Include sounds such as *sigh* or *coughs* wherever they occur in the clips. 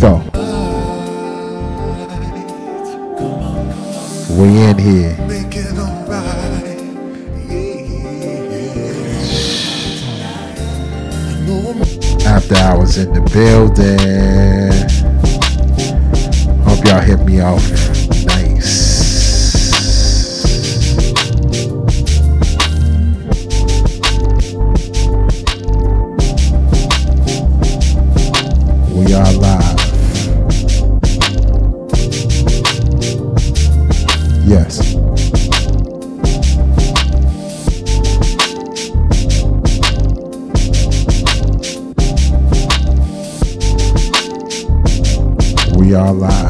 go. We in here. After hours in the building. Hope y'all hit me off Are live.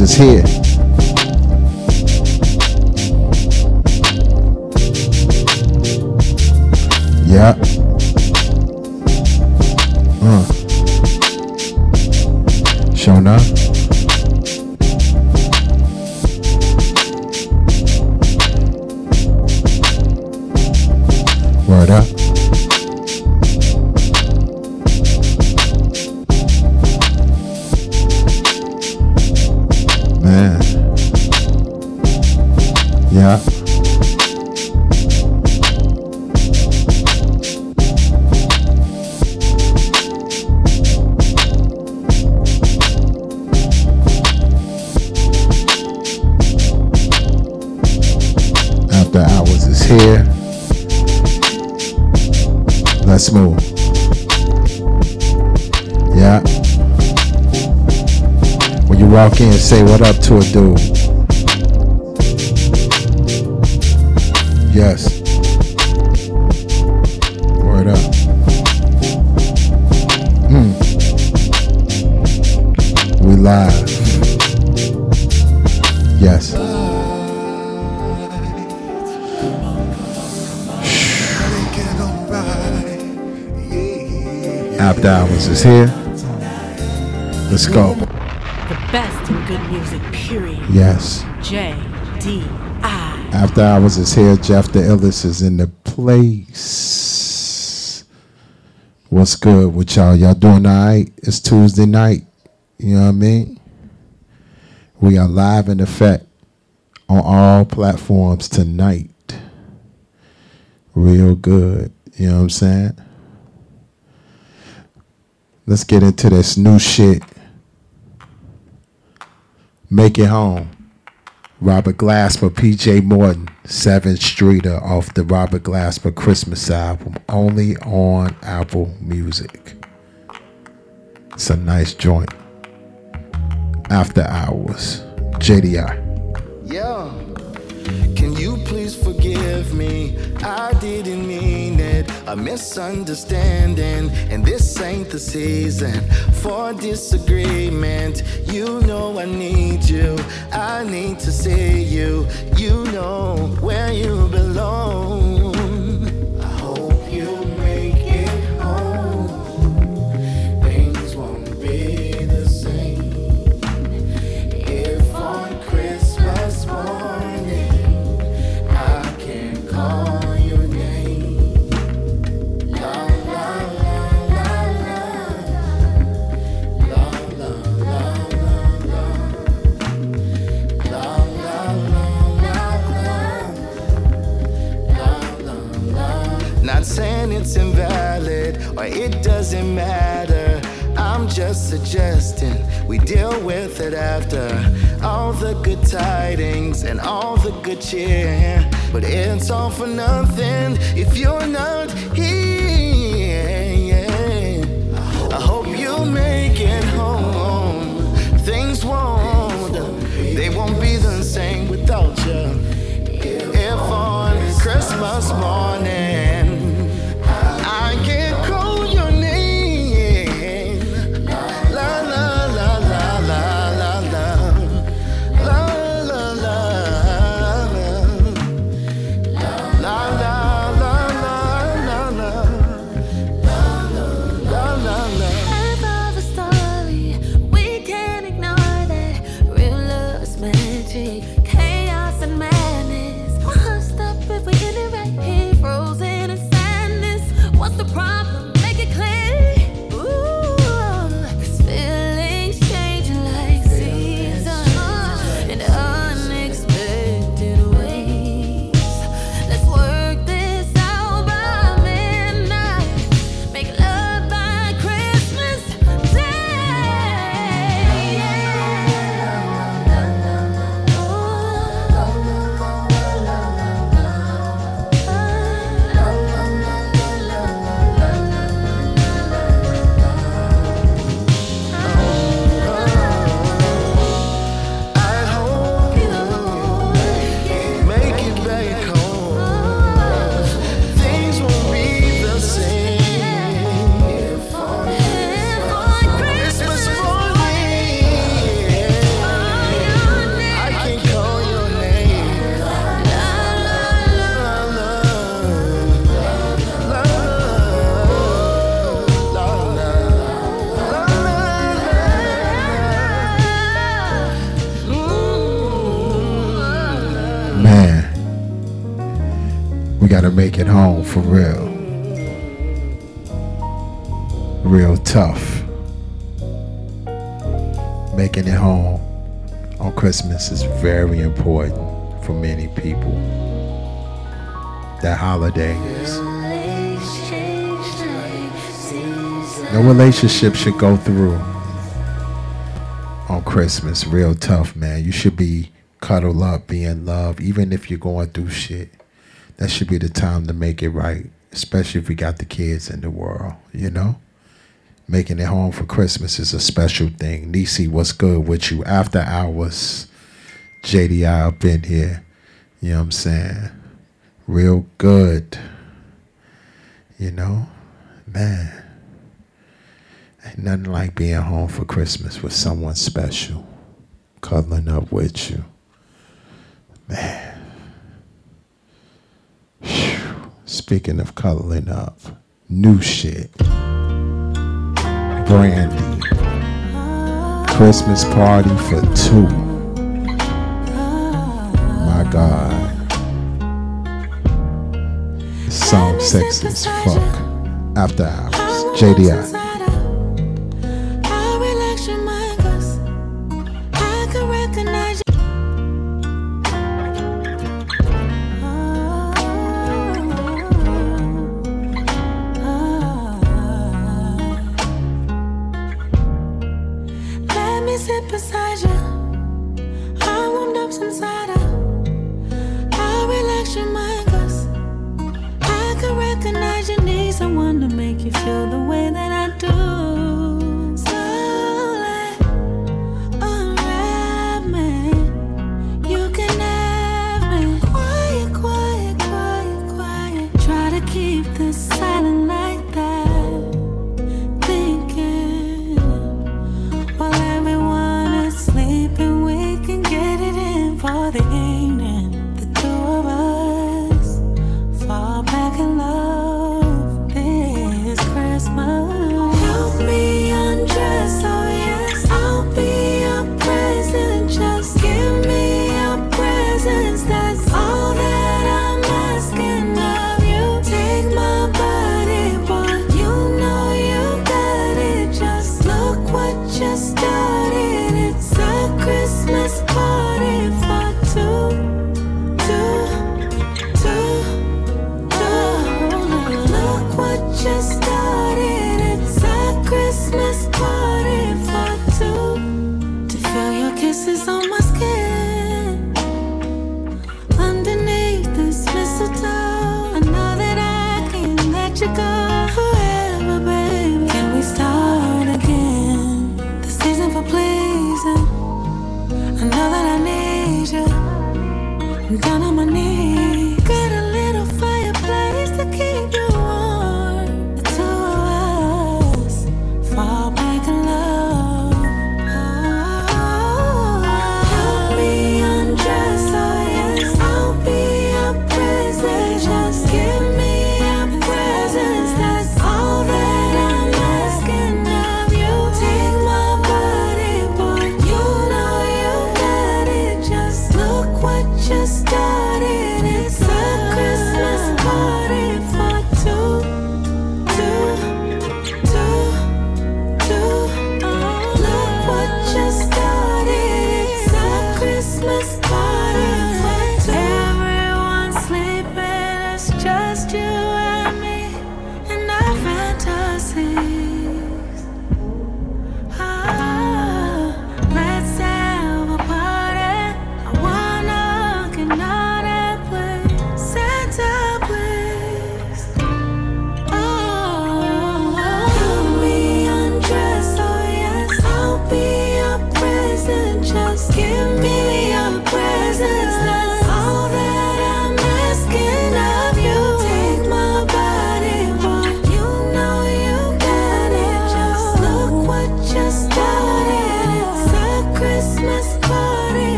Is here. Up After hours is here. Jeff the Illest is in the place. What's good with y'all? Y'all doing all right? It's Tuesday night. You know what I mean? We are live in effect on all platforms tonight. Real good. You know what I'm saying? Let's get into this new shit. Make it home. Robert Glasper, PJ Morton, Seventh Streeter uh, off the Robert Glasper Christmas album, only on Apple Music. It's a nice joint. After hours. JDI. Yeah. Can you please forgive me? I didn't mean. A misunderstanding. And this ain't the season for disagreement. You know I need you. I need to see you. You know where you belong. It's invalid or it doesn't matter. I'm just suggesting we deal with it after all the good tidings and all the good cheer. But it's all for nothing if you're not here. I hope you make it home. Things won't, they won't be the same without you. If on Christmas morning. make it home for real. Real tough. Making it home on Christmas is very important for many people. That holiday is. No relationship should go through on Christmas real tough, man. You should be cuddled up, be in love, even if you're going through shit that should be the time to make it right, especially if we got the kids in the world, you know? Making it home for Christmas is a special thing. Nisi, what's good with you? After hours, JDI up in here. You know what I'm saying? Real good. You know? Man. Ain't nothing like being home for Christmas with someone special, cuddling up with you. Man. Speaking of coloring up, new shit. Brandy. Christmas party for two. My God. Sound sexy as fuck. After hours. JDI.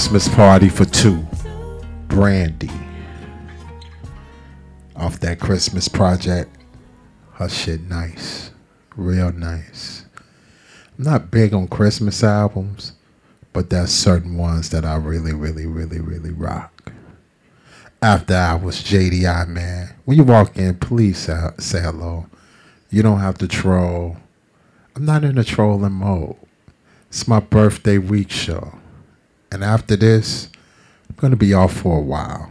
Christmas party for two. Brandy. Off that Christmas project. Her shit nice. Real nice. I'm not big on Christmas albums, but there's certain ones that I really, really, really, really rock. After I was JDI man. When you walk in, please say hello. You don't have to troll. I'm not in a trolling mode. It's my birthday week show. And after this, I'm going to be off for a while.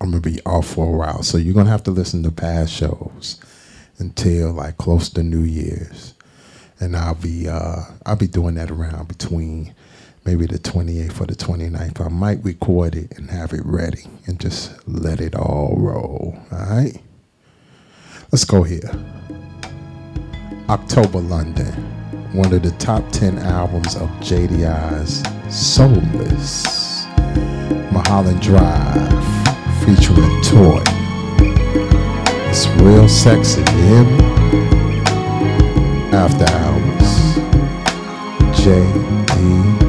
I'm going to be off for a while. So you're going to have to listen to past shows until like close to New Year's. And I'll be uh I'll be doing that around between maybe the 28th or the 29th. I might record it and have it ready and just let it all roll. All right? Let's go here. October London, one of the top 10 albums of JDI's Soulless. Mulholland Drive, featuring Toy. It's real sexy, me? After Hours. J.D.I.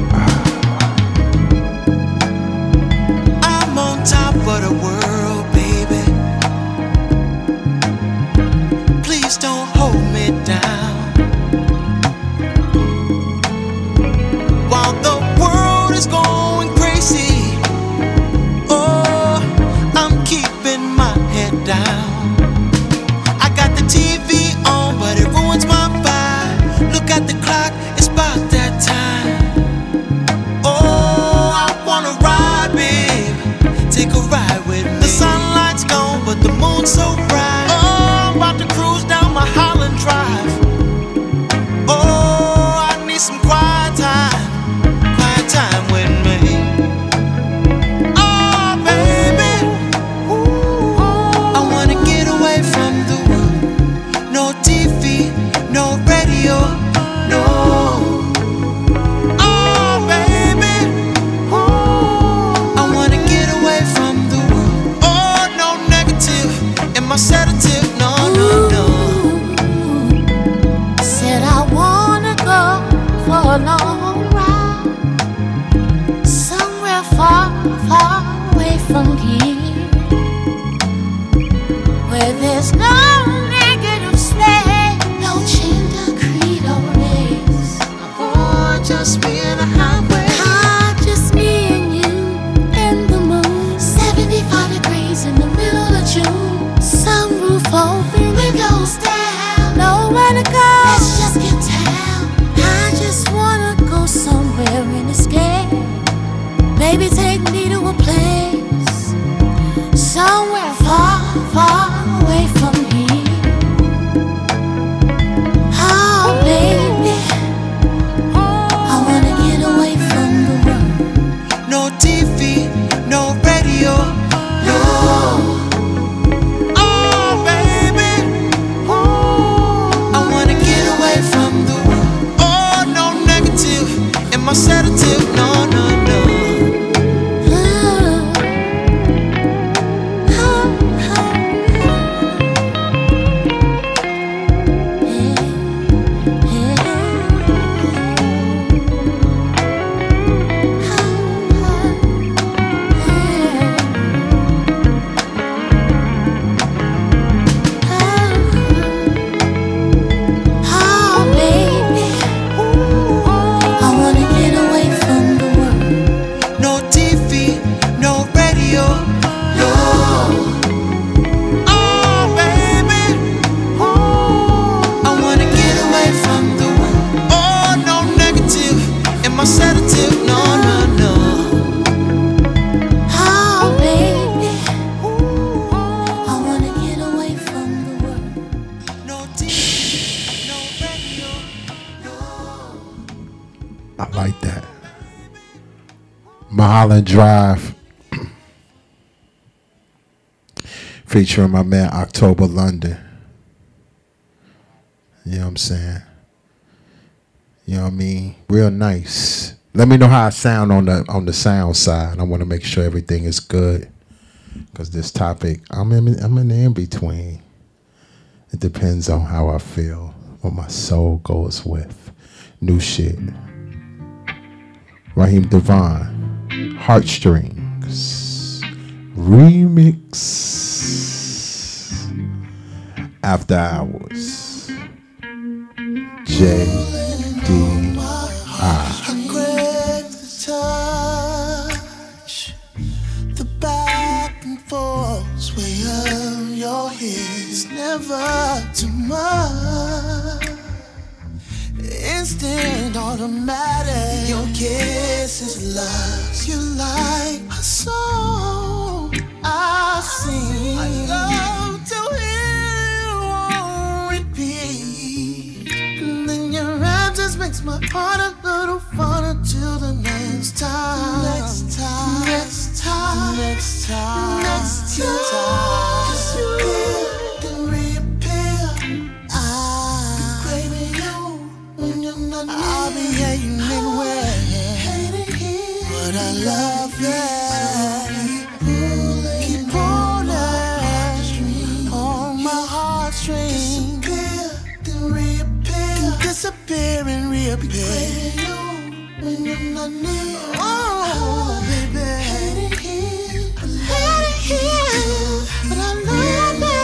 Mulholland Drive. featuring my man October London. You know what I'm saying? You know what I mean? Real nice. Let me know how I sound on the on the sound side. I want to make sure everything is good. Cause this topic, I'm in I'm in the in between. It depends on how I feel, what my soul goes with. New shit. Raheem DeVaughn, Heartstrings, Remix, After Hours, JD. I crave the touch, the back and forth sway of your hips. Never too much. Instant automatic. Your kiss is lust. You like a song I've. I love to hear you on repeat. And then your rap just makes my heart a little fun until the next time. Next time. Next time. Next time. Next time. Disappear, then I'll be hating anywhere. But I love that. Keep pulling on my heartstrings. Disappear, then reappear. Disappear and reappear. When you're not near. Oh, baby. Hate it here. It here. But I love it.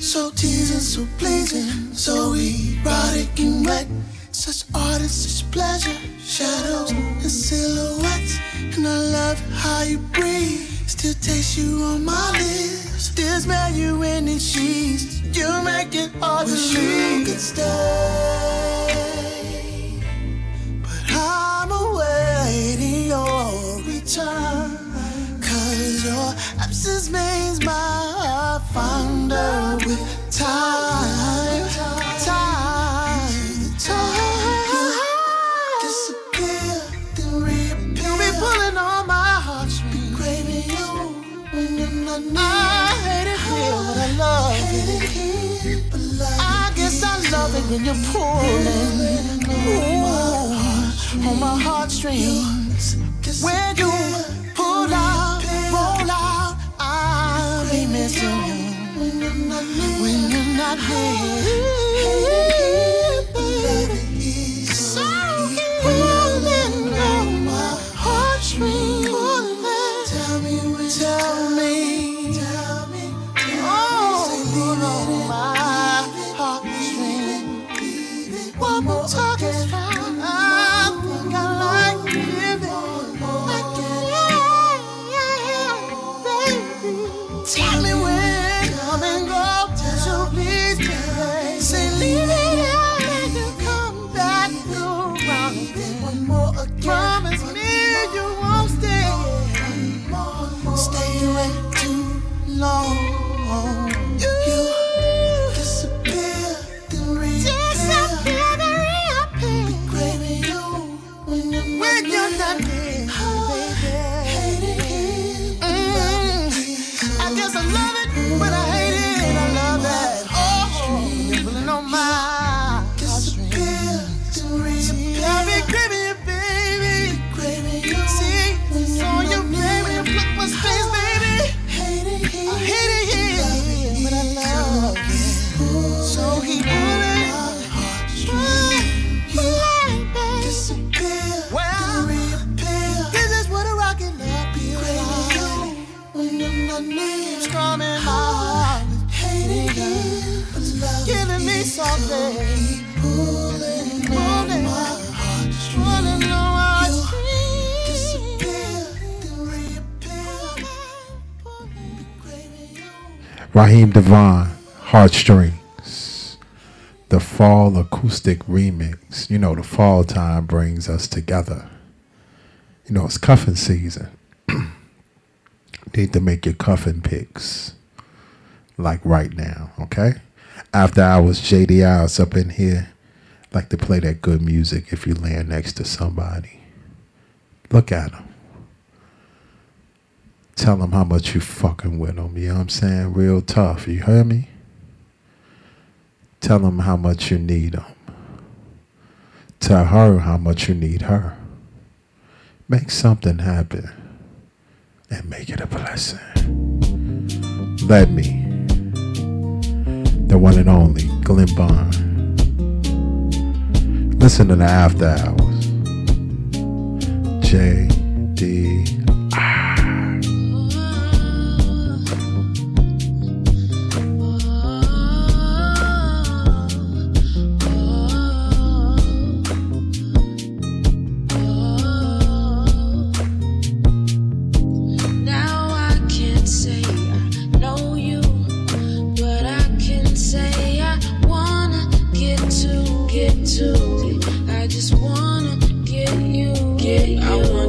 So teasing, so pleasing, so erotic and wet. Such art and such pleasure, shadows and silhouettes. And I love how you breathe. Still taste you on my lips. Still smell you in the sheets. You make it hard to leave. You could stay, but I'm awaiting your return. Cause your absence means my heart found her with. Time. I hate it here, but I love it. I guess I love it when you're pulling Ooh, on my heartstrings. When you pull out, roll out, I'll be missing you. When you're not here. Raheem DeVaughn, Heartstrings. The Fall Acoustic Remix. You know, the fall time brings us together. You know, it's cuffing season. *clears throat* Need to make your cuffing picks. Like right now, okay? After hours, JD Hours up in here. Like to play that good music if you land next to somebody. Look at them. Tell them how much you fucking with them. You know what I'm saying? Real tough. You hear me? Tell them how much you need them. Tell her how much you need her. Make something happen and make it a blessing. Let me, the one and only Glenn Bond. Listen to the After Hours. J.D. too. I just wanna get you. Get you.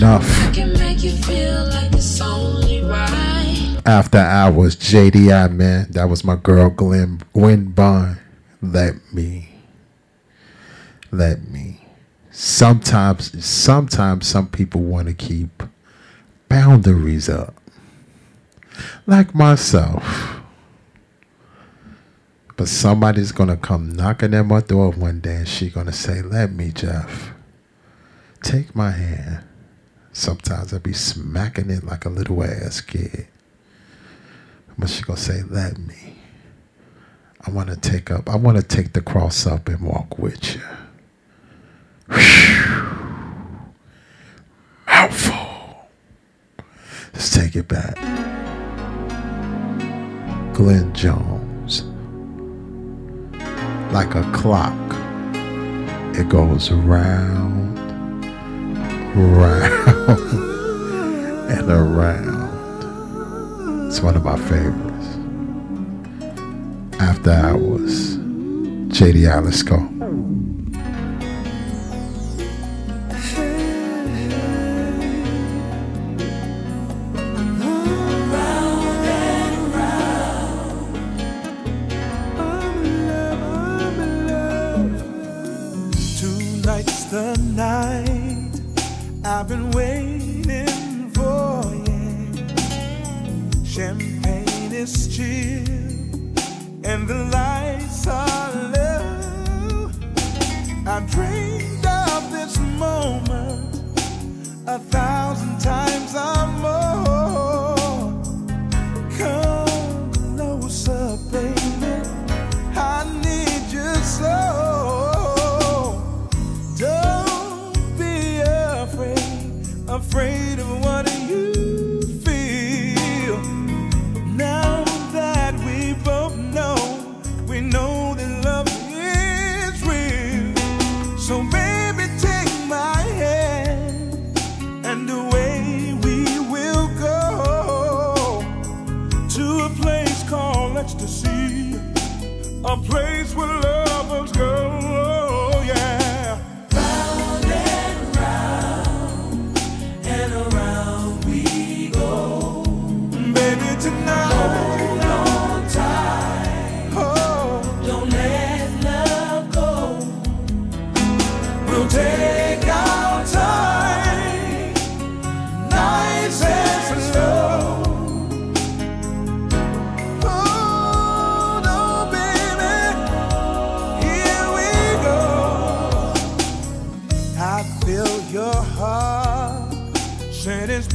enough. After hours, JDI man, that was my girl Glenn Gwen Bond. Let me, let me. Sometimes, sometimes some people want to keep boundaries up, like myself. But somebody's gonna come knocking at my door one day, and she's gonna say, "Let me, Jeff." take my hand Sometimes I be smacking it like a little ass kid. But she gonna say, let me. I wanna take up, I wanna take the cross up and walk with you. Mouthful. Let's take it back. Glenn Jones. Like a clock, it goes around round *laughs* and around. It's one of my favorites. After hours, J.D. Alisco.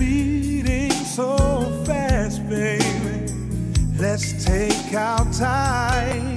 bleeding so fast, baby. Let's take our time.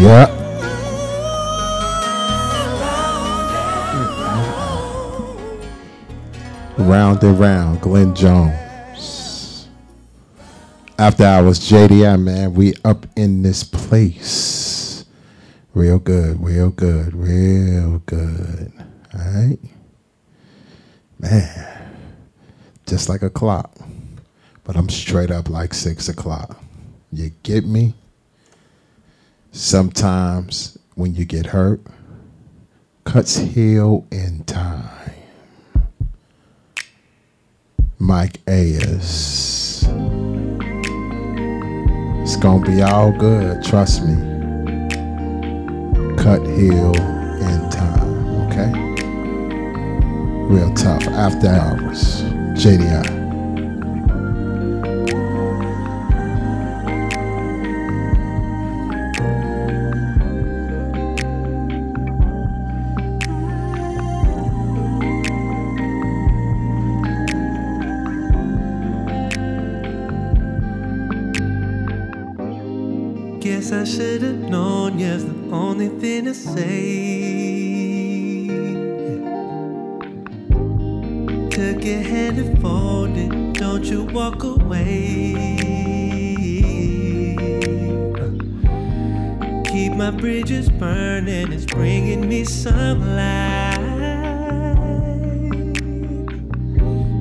Yep. Round and round, Glenn Jones. After hours, JDI, man, we up in this place. Real good, real good, real good. All right. Man, just like a clock. But I'm straight up like six o'clock. You get me? Sometimes when you get hurt, cuts heal in time. Mike Ayers. It's gonna be all good, trust me. Cut heal in time, okay? Real tough. After hours. JDI. Only thing to say. Took your hand and folded, don't you walk away. Keep my bridges burning, it's bringing me some light.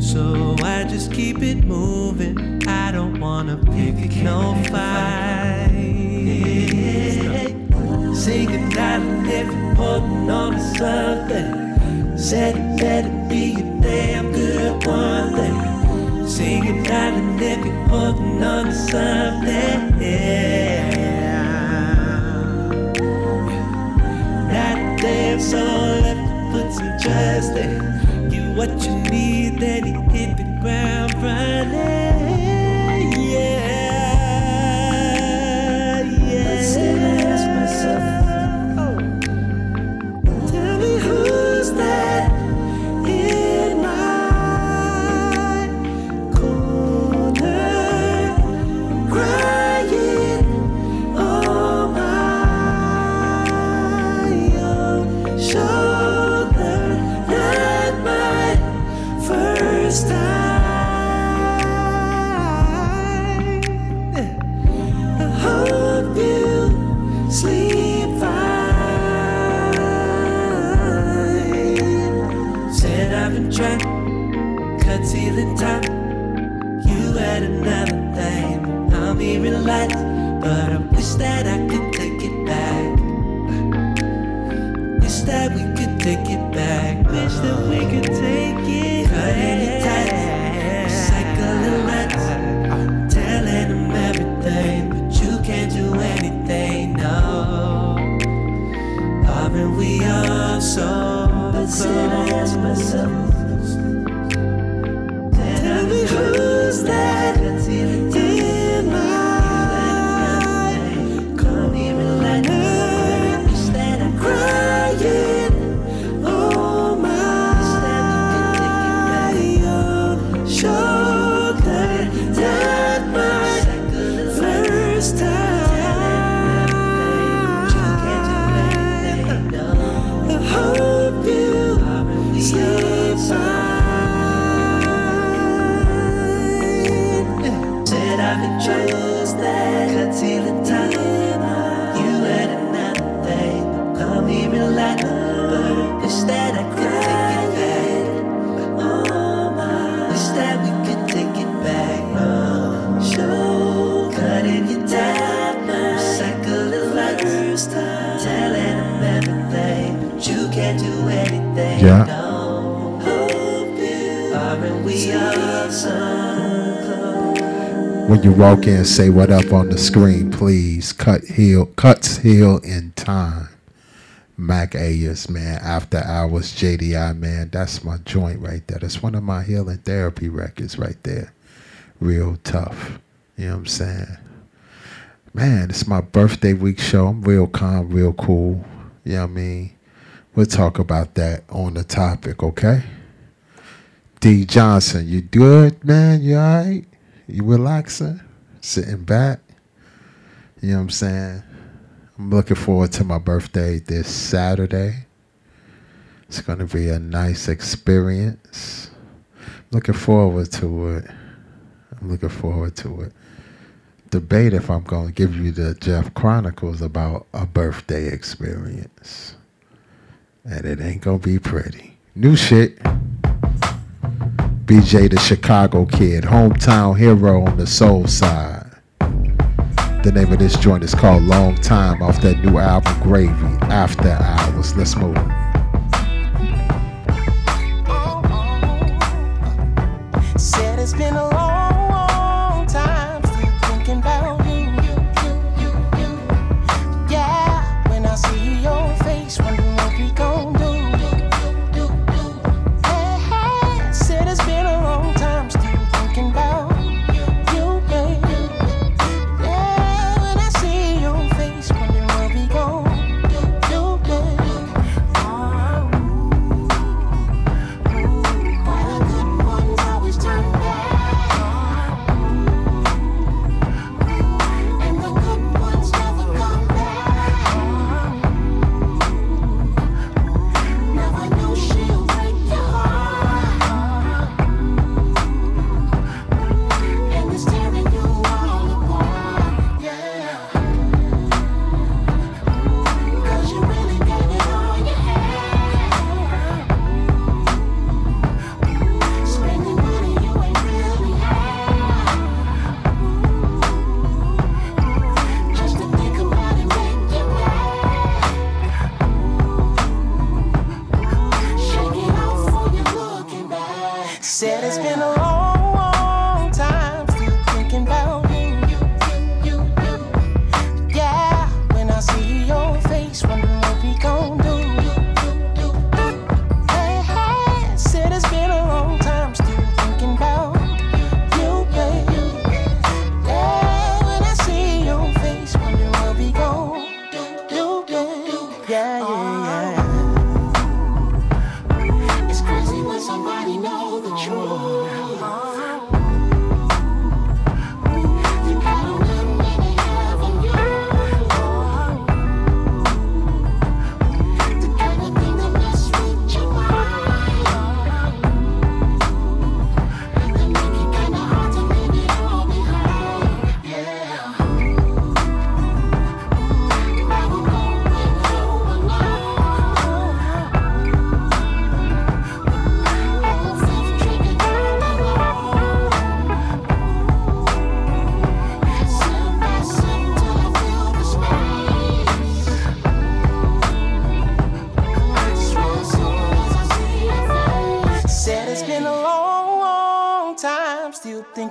So I just keep it moving. I don't wanna pick no fight. Singing out and if holding on to something. Said it better be a damn good one thing. Singing out and you're holding on to something. Yeah. Not a damn soul left to put some trust in. Get what you need, then you hit the ground running. Walk in, say what up on the screen, please. Cut heel, cuts heel in time. Mac Ayres, man. After hours, JDI, man. That's my joint right there. That's one of my healing therapy records right there. Real tough. You know what I'm saying? Man, it's my birthday week show. I'm real calm, real cool. You know what I mean? We'll talk about that on the topic, okay? D Johnson, you good, man? You all right? You relaxing? Sitting back? You know what I'm saying? I'm looking forward to my birthday this Saturday. It's going to be a nice experience. Looking forward to it. I'm looking forward to it. Debate if I'm going to give you the Jeff Chronicles about a birthday experience. And it ain't going to be pretty. New shit. BJ the Chicago kid, hometown hero on the soul side. The name of this joint is called Long Time off that new album Gravy, After Hours. Let's move.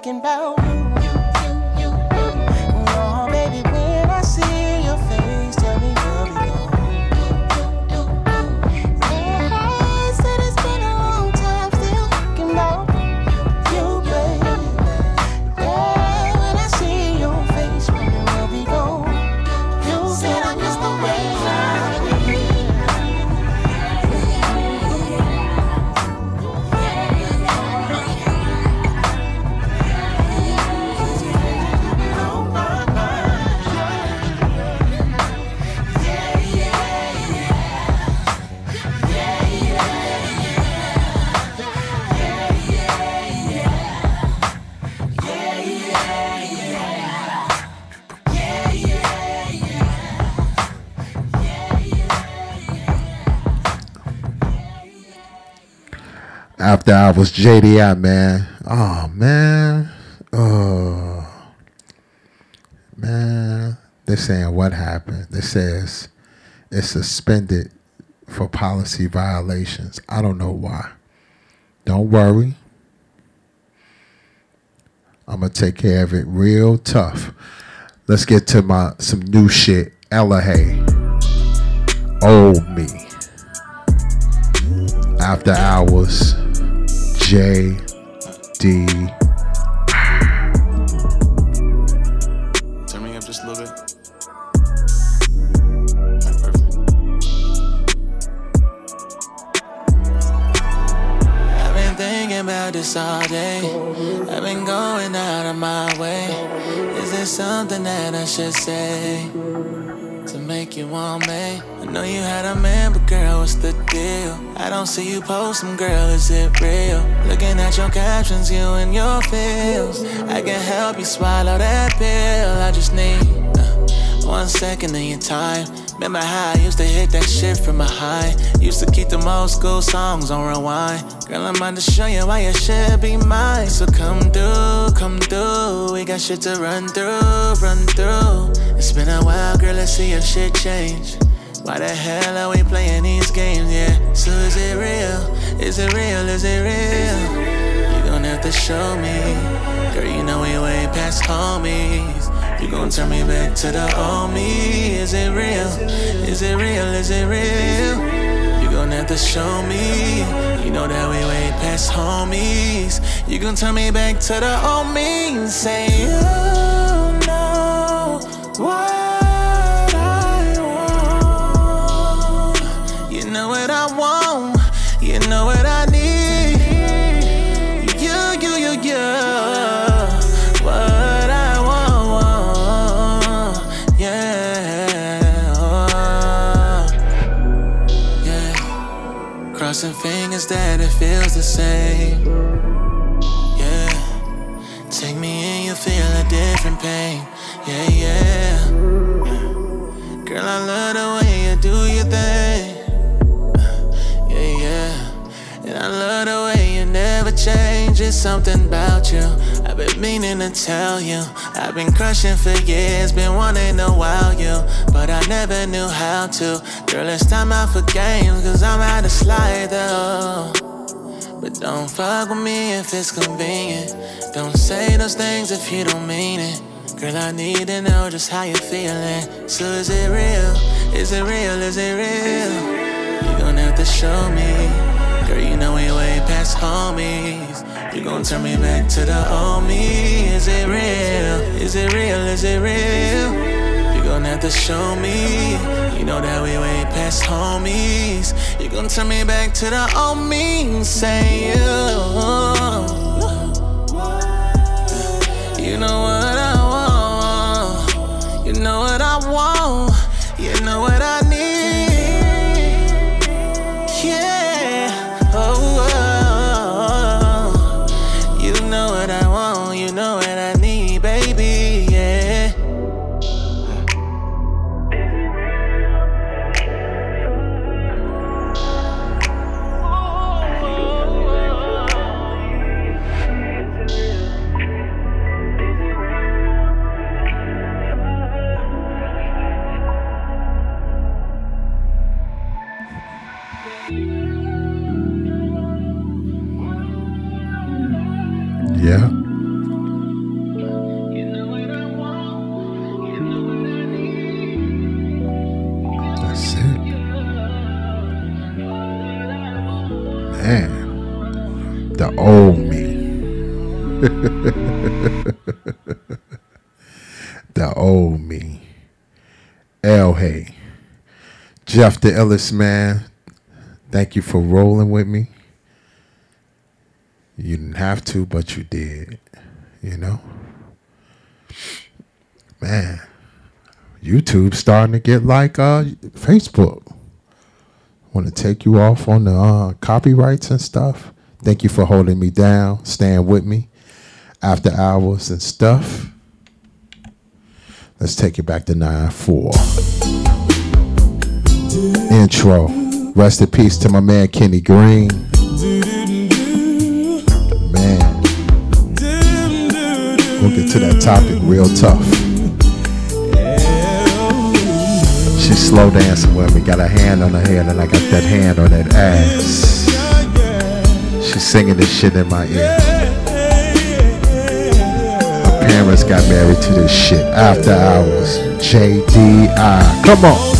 Thinking about I was JDI, man. Oh, man. Oh, man. They're saying what happened. They says it's suspended for policy violations. I don't know why. Don't worry. I'm gonna take care of it real tough. Let's get to my some new shit. Ella Hay. Old me. After hours. J D Turn me up just a little bit. Perfect. I've been thinking about this all day. I've been going out of my way. Is there something that I should say? Make you want me. I know you had a man, but girl, what's the deal? I don't see you post them, girl, is it real? Looking at your captions, you and your feels. I can help you swallow that pill. I just need uh, one second of your time. Remember how I used to hit that shit from behind? Used to keep them old school songs on rewind. Girl, I'm about to show you why you should be mine. So come through, come through. We got shit to run through, run through. It's been a while, girl, let's see if shit change. Why the hell are we playing these games? Yeah, so is it real? Is it real? Is it real? You gon' have to show me. Girl, you know we way past homies. You gon' turn me back to the old me. Is it real? Is it real? Is it real? You gon' have to show me. You know that we way past homies. You gon' turn me back to the old me and say, You know what I want. You know what I want. Fingers that it feels the same. Yeah. Take me in, you feel a different pain. Yeah, yeah. Girl, I love the way you do your thing. Yeah, yeah. And I love the way you never change. It's something about you. I've been meaning to tell you. I've been crushing for years, been wanting to wow you. But I never knew how to. Girl, it's time out for games, cause I'm out of slide though. But don't fuck with me if it's convenient. Don't say those things if you don't mean it. Girl, I need to know just how you're feeling. So is it real? Is it real? Is it real? You gon' have to show me. Girl, you know we way past homies. You gon' turn me back to the old me. Is it real? Is it real? Is it real? You gon' have to show me. You know that we way past homies. You gon' turn me back to the old me say you. You know what Jeff the illest man. Thank you for rolling with me. You didn't have to, but you did. You know? Man, YouTube starting to get like uh Facebook. Want to take you off on the uh, copyrights and stuff. Thank you for holding me down, staying with me after hours and stuff. Let's take it back to 9 4. Intro. Rest in peace to my man Kenny Greene. Man. We'll get to that topic real tough. She's slow dancing with me, got a hand on her head, and I got that hand on that ass. She's singing this shit in my ear. Her parents got married to this shit after hours. JDI. Come on.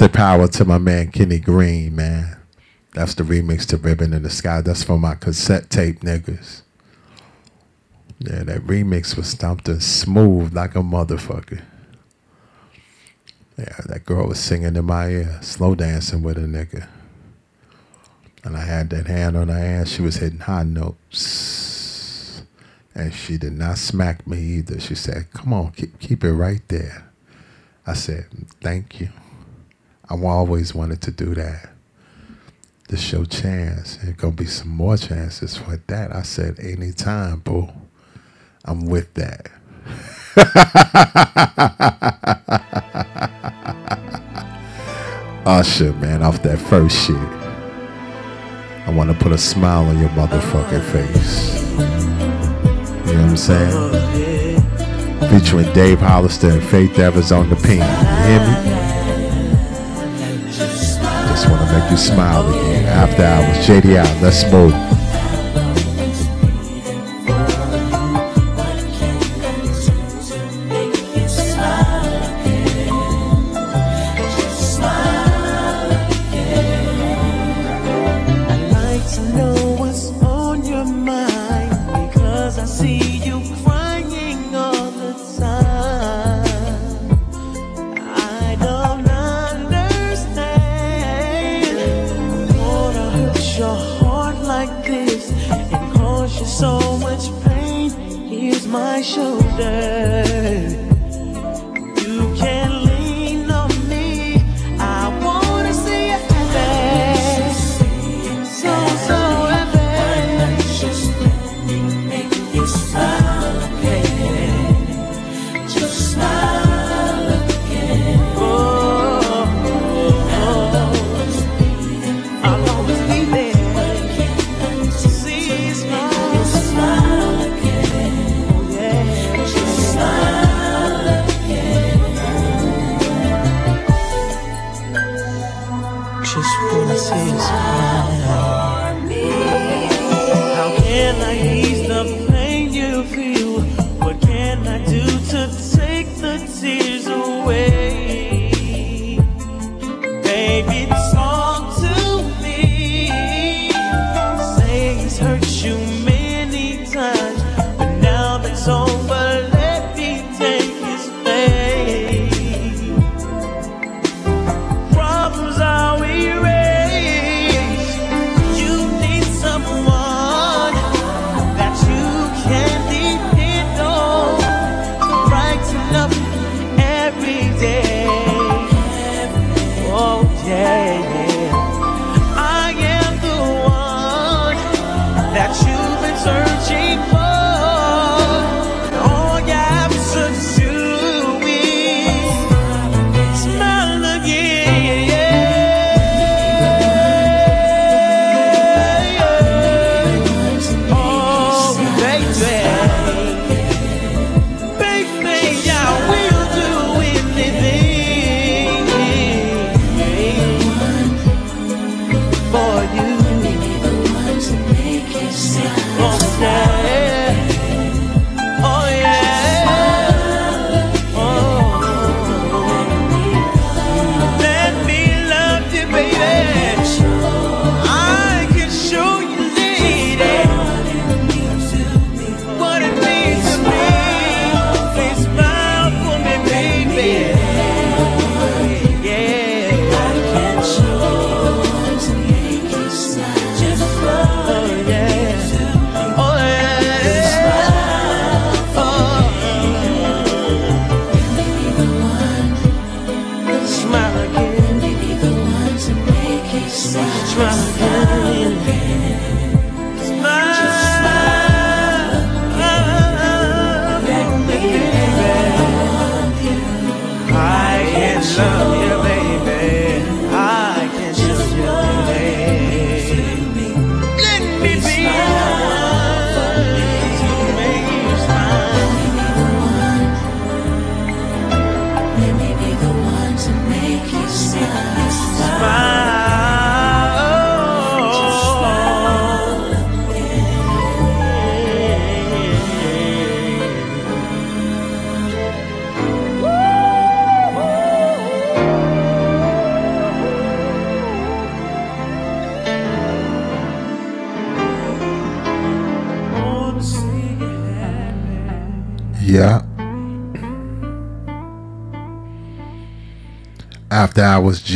In power to my man Kenny Greene, man. That's the remix to Ribbon in the Sky. That's for my cassette tape niggas. Yeah, that remix was stomped and smooth like a motherfucker. Yeah, that girl was singing in my ear, slow dancing with a nigga. And I had that hand on her ass. She was hitting high notes. And she did not smack me either. She said, Come on, keep, keep it right there. I said, Thank you. I always wanted to do that. To show chance. There's gonna be some more chances for that. I said, anytime, boo. I'm with that. *laughs* Usher, man, off that first shit. I want to put a smile on your motherfucking face. You know what I'm saying? Oh, Featuring Dave Hollister and Faith Evans on the pin. You hear me? Make you smile again. After hours, JD out. Let's move.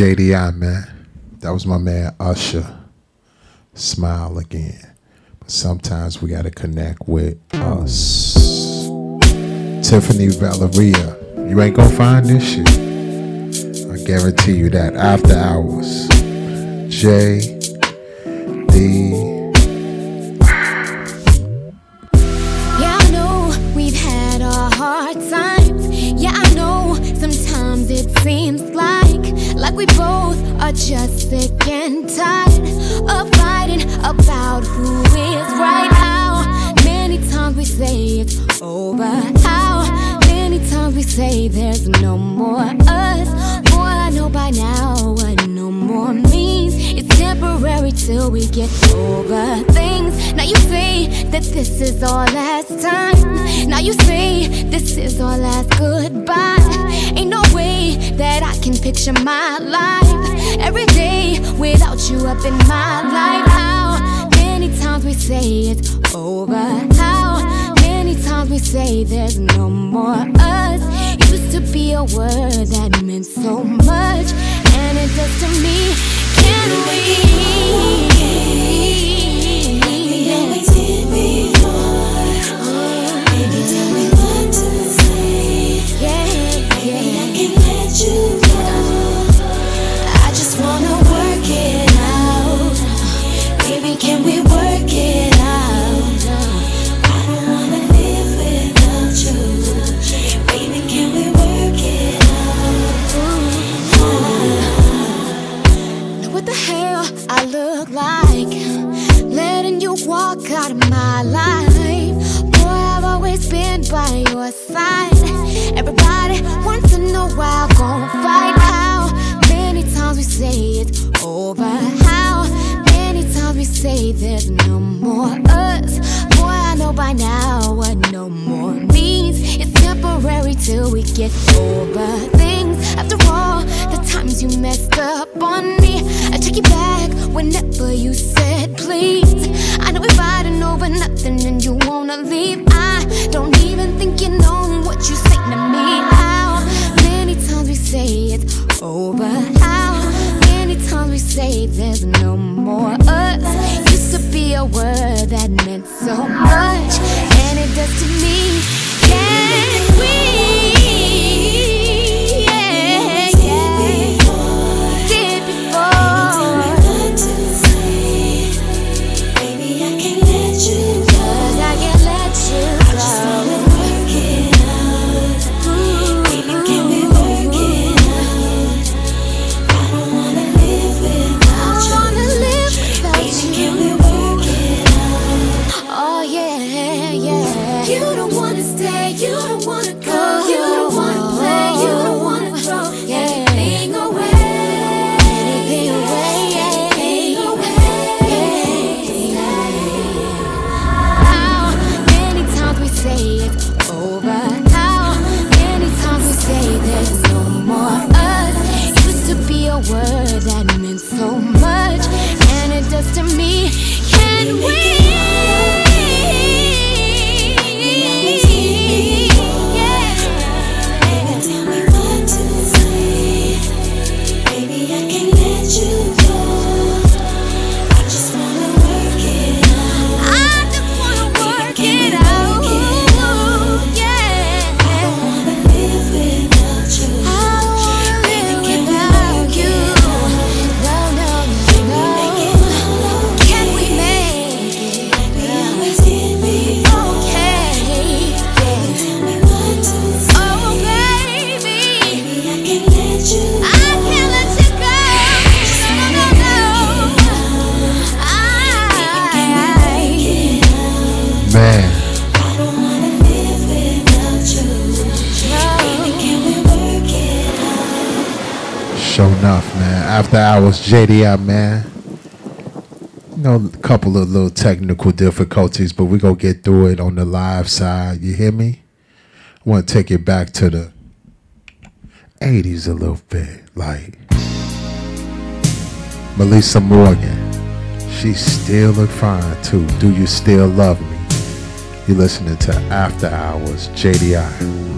JDI, man. That was my man Usher. Smile again. But sometimes we gotta connect with us. Tiffany Valeria. You ain't gonna find this shit. I guarantee you that. After hours. J. was JDI, man. You know, a couple of little technical difficulties, but we're going to get through it on the live side. You hear me? I want to take it back to the 80s a little bit. Like, Meli'sa Morgan. She still look fine, too. Do you still love me? You're listening to After Hours JDI.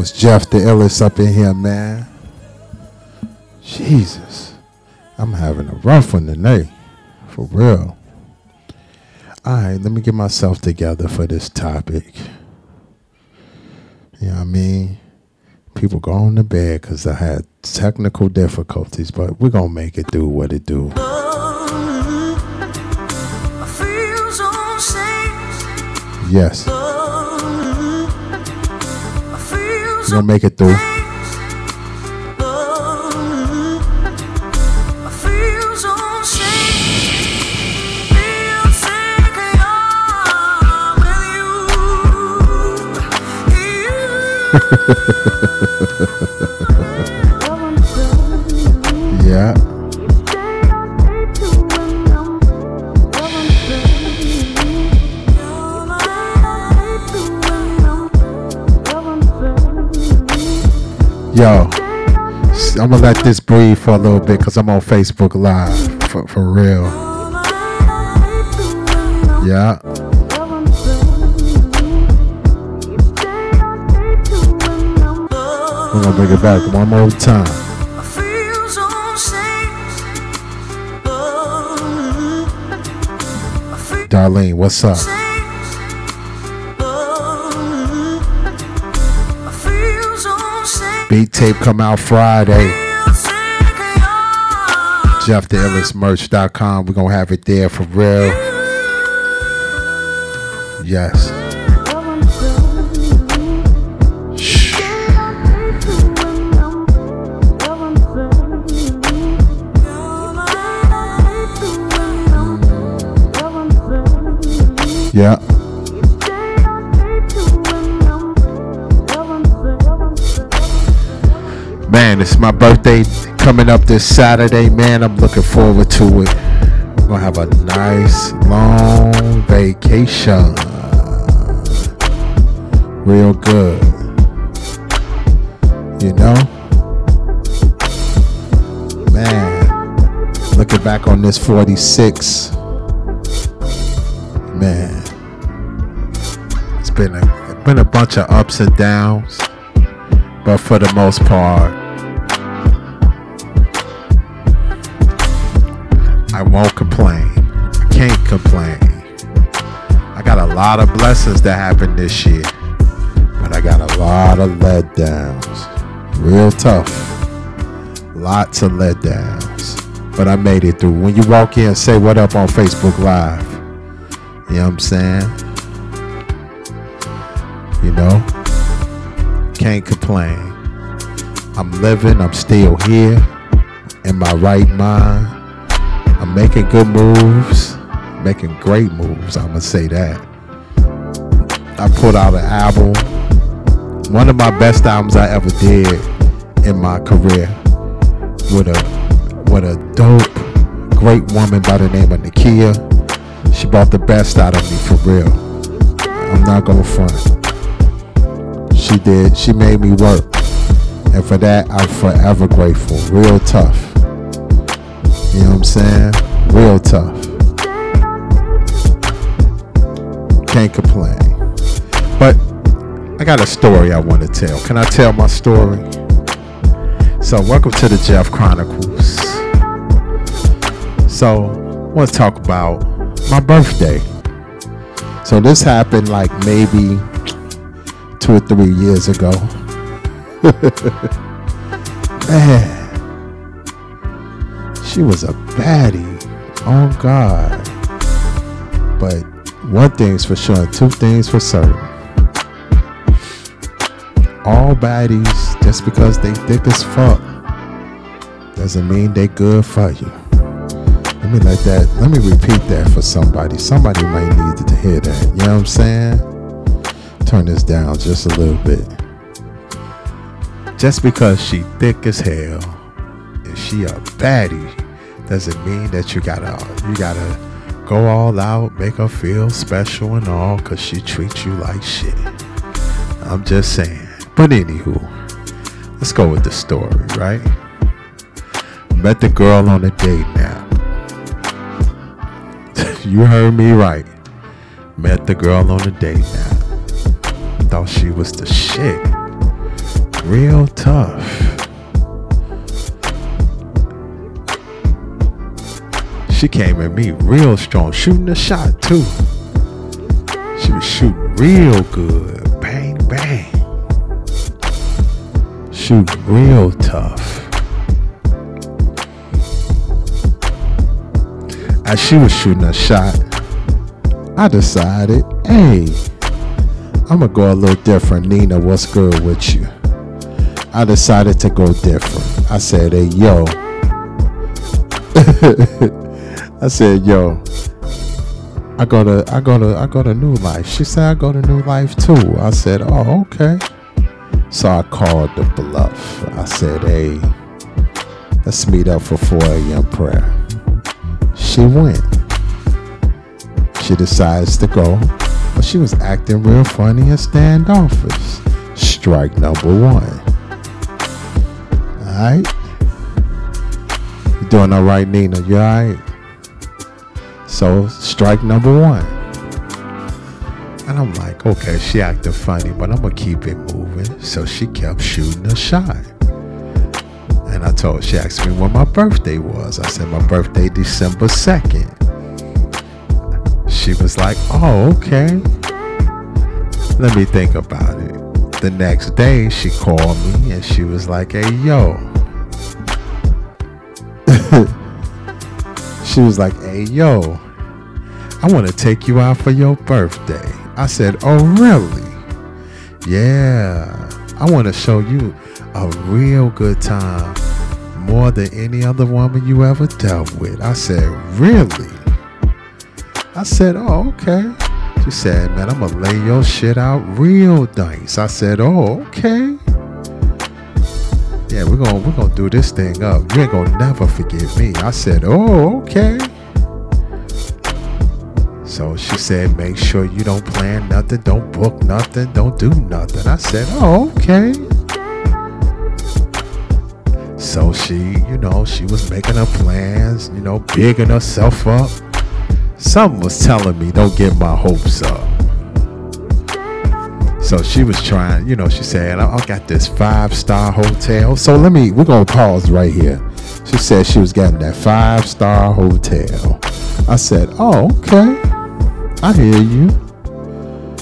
Hours, Jeff the illest up in here, man. Jesus. I'm having a rough one tonight. For real. Alright, let me get myself together for this topic. You know what I mean? People going to bed because I had technical difficulties, but we're going to make it do what it do. Yes. We're to make it through. *laughs* yeah. Yo, I'm gonna let this breathe for a little bit because I'm on Facebook Live for, for real. Yeah. We're gonna bring it back one more time. Darlene, what's up? Beat tape come out Friday. JeffTheIllestMerch.com. We're gonna have it there for real. Yes. Yeah. It's my birthday coming up this Saturday, man. I'm looking forward to it. We're gonna have a nice long vacation. Real good. You know? Man, looking back on this 46 man, it's been a been a bunch of ups and downs, but for the most part, won't complain. I can't complain. I got a lot of blessings that happened this year, but I got a lot of letdowns. Real tough. Lots of letdowns. But I made it through. When you walk in, say what up on Facebook Live. You know what I'm saying? You know? Can't complain. I'm living, I'm still here in my right mind. Making good moves, making great moves, I'm gonna say that. I put out an album, one of my best albums I ever did in my career with a with a dope, great woman by the name of Nakia. She brought the best out of me for real. I'm not gonna front. She did. She made me work. And for that, I'm forever grateful. Real tough. You know what I'm saying? Real tough. Can't complain. But I got a story I want to tell. Can I tell my story? So, welcome to the Jeff Chronicles. So, I want to talk about my birthday. So, this happened like maybe two or three years ago. *laughs* Man, she was a baddie. Oh, God. But one thing's for sure, two things for certain. All baddies, just because they thick as fuck, doesn't mean they good for you. Let me let that, let me repeat that for somebody. Somebody might need to hear that. You know what I'm saying? Turn this down just a little bit. Just because she thick as hell and she a baddie doesn't mean that you gotta you gotta go all out, make her feel special and all, cause she treats you like shit. I'm just saying. But anywho, let's go with the story, right? Met the girl on a date now. *laughs* You heard me right. Met the girl on a date now. Thought she was the shit. Real tough. She came at me real strong, shooting a shot too. She was shooting real good. Bang, bang. Shooting real tough. As she was shooting a shot, I decided, hey, I'm gonna go a little different. Nina, what's good with you? I decided to go different. I said, hey, yo. *laughs* I said, yo, I go to I go to I go to New Life. She said I go to New Life too. I said, Oh, okay. So I called the bluff. I said, Hey, let's meet up for 4 a.m. prayer. She went. She decides to go, but she was acting real funny and standoffish. Strike number one. Alright? You doing alright, Nina? You alright? So strike number one. And I'm like, okay, she acting funny, but I'm gonna keep it moving. So she kept shooting a shot. And I told she asked me when my birthday was. I said my birthday December 2nd. She was like, oh, okay. Let me think about it. The next day she called me and she was like, hey yo. *laughs* she was like, hey yo, I want to take you out for your birthday. I said, oh really? Yeah. I want to show you a real good time. More than any other woman you ever dealt with. I said, really? I said, oh, okay. She said, man, I'm going to lay your shit out real nice. I said, oh, okay. Yeah, we're gonna we're gonna do this thing up. You ain't gonna never forgive me. I said, Oh, okay. So she said, make sure you don't plan nothing, don't book nothing, don't do nothing. I said, Oh, okay. So she, you know, she was making her plans, you know, bigging herself up. Something was telling me, don't get my hopes up. So she was trying, you know, she said, I, I got this five star hotel. So let me, we're going to pause right here. She said she was getting that five star hotel. I said, oh, okay. I hear you.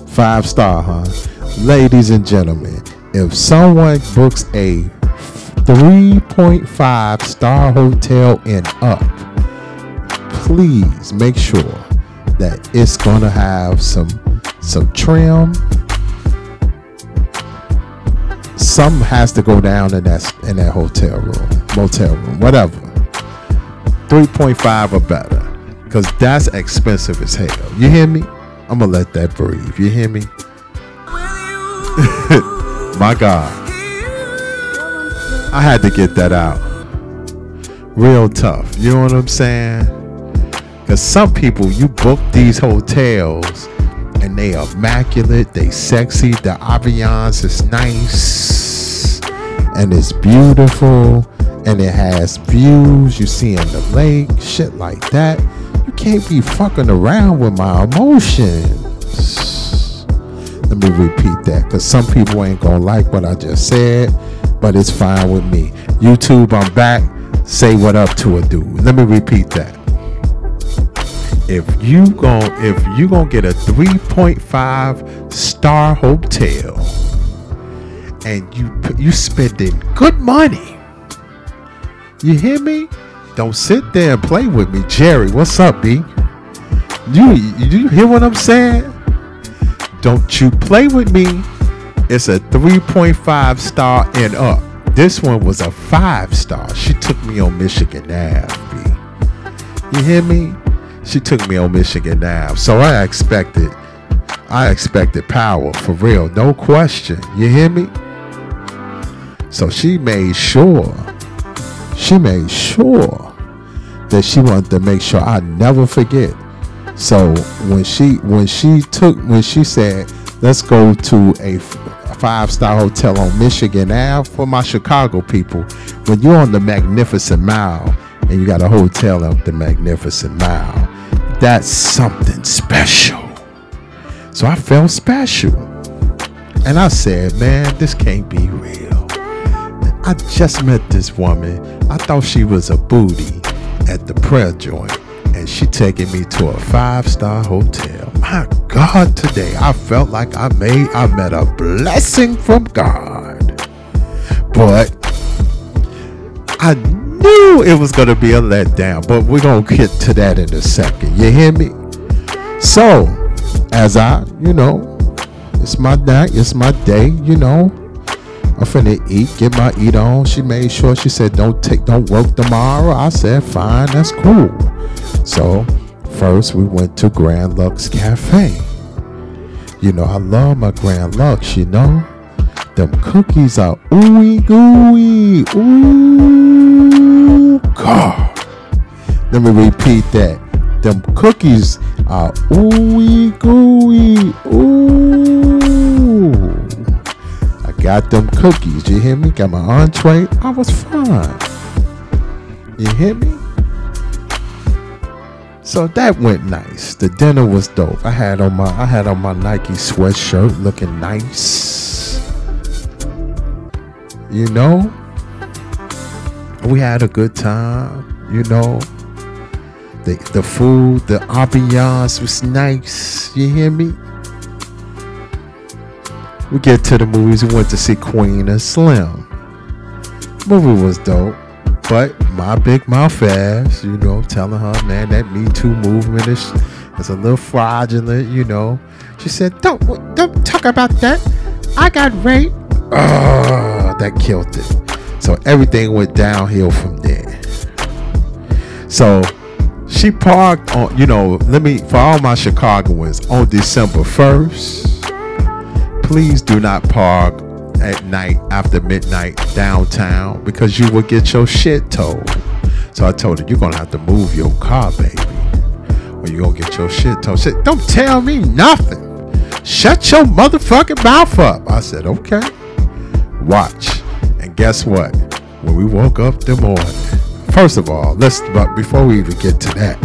Five star, huh? Ladies and gentlemen, if someone books a 3.5 star hotel and up, please make sure that it's to have some some trim some has to go down in that in that hotel room, motel room, whatever. 3.5 or better. Cause that's expensive as hell. You hear me? I'm gonna let that breathe. You hear me? *laughs* My God. I had to get that out. Real tough. You know what I'm saying? Cause some people you book these hotels and they immaculate, they sexy, the ambiance is nice, and it's beautiful, and it has views. You see in the lake, shit like that. You can't be fucking around with my emotions. Let me repeat that, because some people ain't gonna like what I just said, but it's fine with me. YouTube, I'm back. Say what up to a dude. Let me repeat that if you gon' if you gonna get a 3.5 star hotel and you you spending good money you hear me? Don't sit there and play with me. Jerry what's up b? You you hear what i'm saying? Don't you play with me. It's a 3.5 star and up. This one was a five star. She took me on michigan ave you hear me she took me on Michigan Ave. So I expected, I expected power for real, no question. You hear me? So she made sure, she made sure that she wanted to make sure I never forget. So when she when she took when she said, "Let's go to a five star hotel on Michigan Ave for my Chicago people," when you're on the Magnificent Mile and you got a hotel up the Magnificent Mile that's something special. So I felt special. And I said, man, this can't be real. I just met this woman. I thought she was a booty at the prayer joint. And she taking me to a five-star hotel. My God, today I felt like I made I met a blessing from God. But I knew it was gonna be a letdown, but we're gonna get to that in a second. You hear me? So, as I, you know, it's my night, it's my day, you know. I'm finna eat, get my eat on. She made sure she said don't take don't work tomorrow. I said fine, that's cool. So first we went to Grand Lux Cafe. You know, I love my Grand Lux, you know. Them cookies are ooey gooey. Ooh God. Let me repeat that. Them cookies are ooey gooey. Ooh. I got them cookies. You hear me? Got my entree. I was fine. You hear me? So that went nice. The dinner was dope. I had on my I had on my Nike sweatshirt looking nice. You know? We had a good time, you know. The the food, the ambiance was nice. You hear me? We get to the movies. We went to see Queen and Slim. Movie was dope, but my big mouth ass, you know, telling her, man, that Me Too movement is, is a little fraudulent, you know. She said, "Don't don't talk about that. I got raped." Oh, that killed it. So everything went downhill from there. So she parked on, you know, let me for all my Chicagoans on December first please do not park at night after midnight downtown because you will get your shit towed. So I told her, you're gonna have to move your car, baby, or you're gonna get your shit towed. She said, don't tell me nothing. Shut your motherfucking mouth up. I said, okay. Watch. Guess what? When we woke up the morning, first of all, let's but before we even get to that,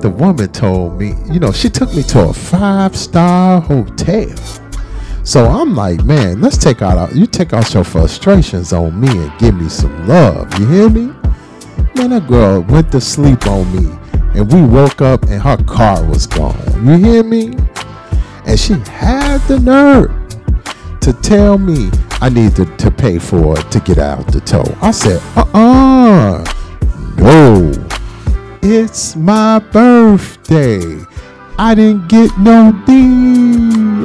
the woman told me, you know, she took me to a five-star hotel. So I'm like, man, let's take out our, you take out your frustrations on me and give me some love. You hear me? Man, that girl went to sleep on me and we woke up and her car was gone. You hear me? And she had the nerve to tell me I needed to pay for it to get out the tow. I said, uh-uh. No. It's my birthday. I didn't get no D.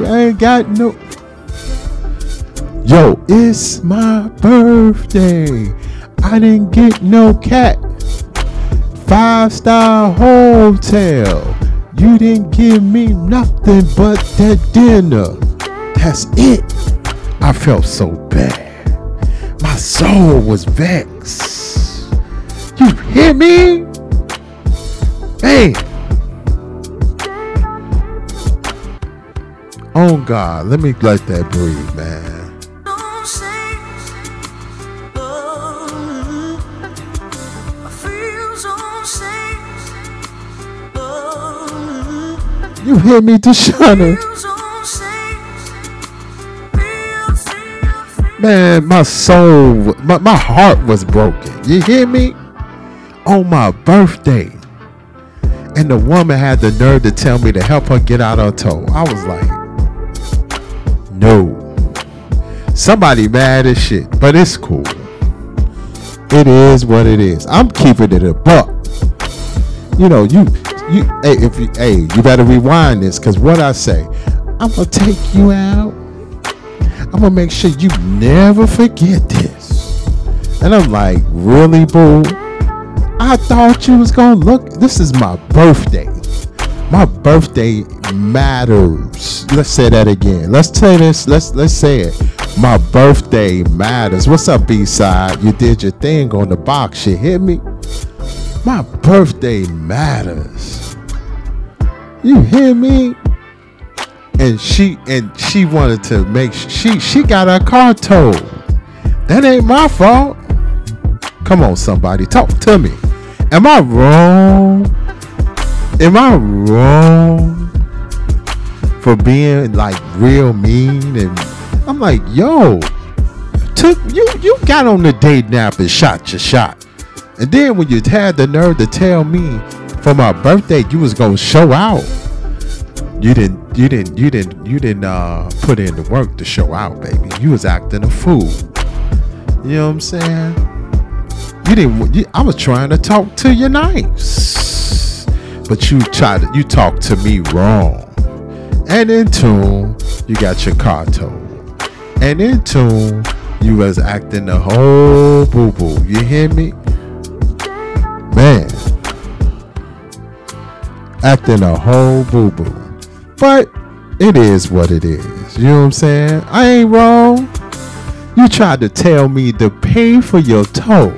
I ain't got no. Yo, it's my birthday. I didn't get no cat. Five star hotel. You didn't give me nothing but that dinner. That's it. I felt so bad. My soul was vexed. You hear me? Hey. Oh God, let me let that breathe, man. You hear me, Deshauna? Man, my soul, my, my heart was broken. You hear me? On my birthday. And the woman had the nerve to tell me to help her get out her toe. I was like, no. Somebody mad as shit, but it's cool. It is what it is. I'm keeping it a buck. You know, you you hey if you hey you better rewind this because what I say, I'm gonna take you out. I'm gonna make sure you never forget this. And I'm like, really, boo? I thought you was gonna look. This is my birthday. My birthday matters. Let's say that again. Let's say this. Let's let's say it. My birthday matters. What's up, B side? You did your thing on the box. You hit me. My birthday matters. You hear me? And she and she wanted to make she she got her car towed. That ain't my fault. Come on, somebody, talk to me. Am I wrong? Am I wrong for being like real mean? And I'm like, yo, took you you got on the date nap and shot your shot. And then when you had the nerve to tell me for my birthday you was gonna show out, you didn't you didn't you didn't you didn't uh put in the work to show out, baby. You was acting a fool. You know what I'm saying? You didn't. You, I was trying to talk to you nice, but you tried to. You talked to me wrong. And in tune, you got your car towed. And in tune, you was acting the whole boo boo. You hear me, man? Acting a whole boo boo. But it is what it is. You know what I'm saying? I ain't wrong. You tried to tell me to pay for your tow.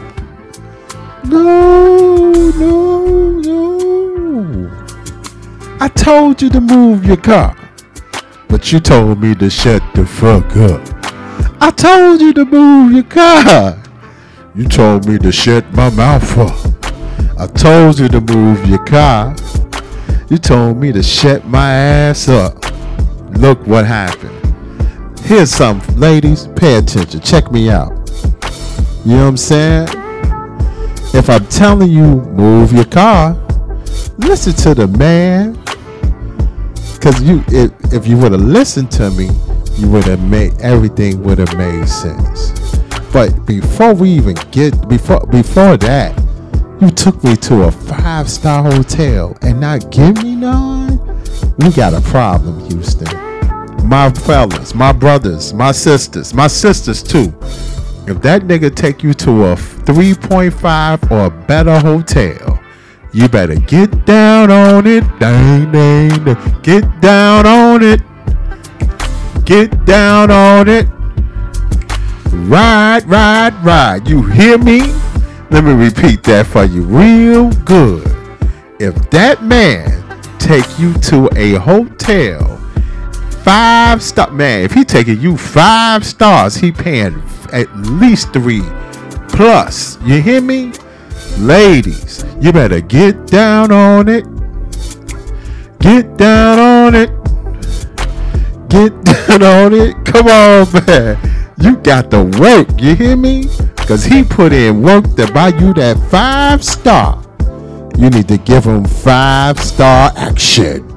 No, no, no. I told you to move your car, but you told me to shut the fuck up. I told you to move your car. You told me to shut my mouth up. I told you to move your car. You told me to shut my ass up. Look what happened. Here's some ladies, pay attention. Check me out. You know what I'm saying? If I'm telling you move your car, listen to the man. Cause you if, if you would have listened to me, you would have made everything would have made sense. But before we even get before before that, you took me to a five star hotel and not give me none. We got a problem, Houston. My fellas, my brothers, my sisters, my sisters too. If that nigga take you to a 3.5 or better hotel, you better get down on it. Dang, dang, dang. Get down on it. Get down on it. Ride, ride, ride. You hear me? Let me repeat that for you real good. If that man take you to a hotel, five star man, if he taking you five stars, he paying at least three plus. You hear me? Ladies, you better get down on it. Get down on it. Get *laughs* down on it. Come on, man. You got to work. You hear me? Because he put in work to buy you that five star. You need to give him five star action.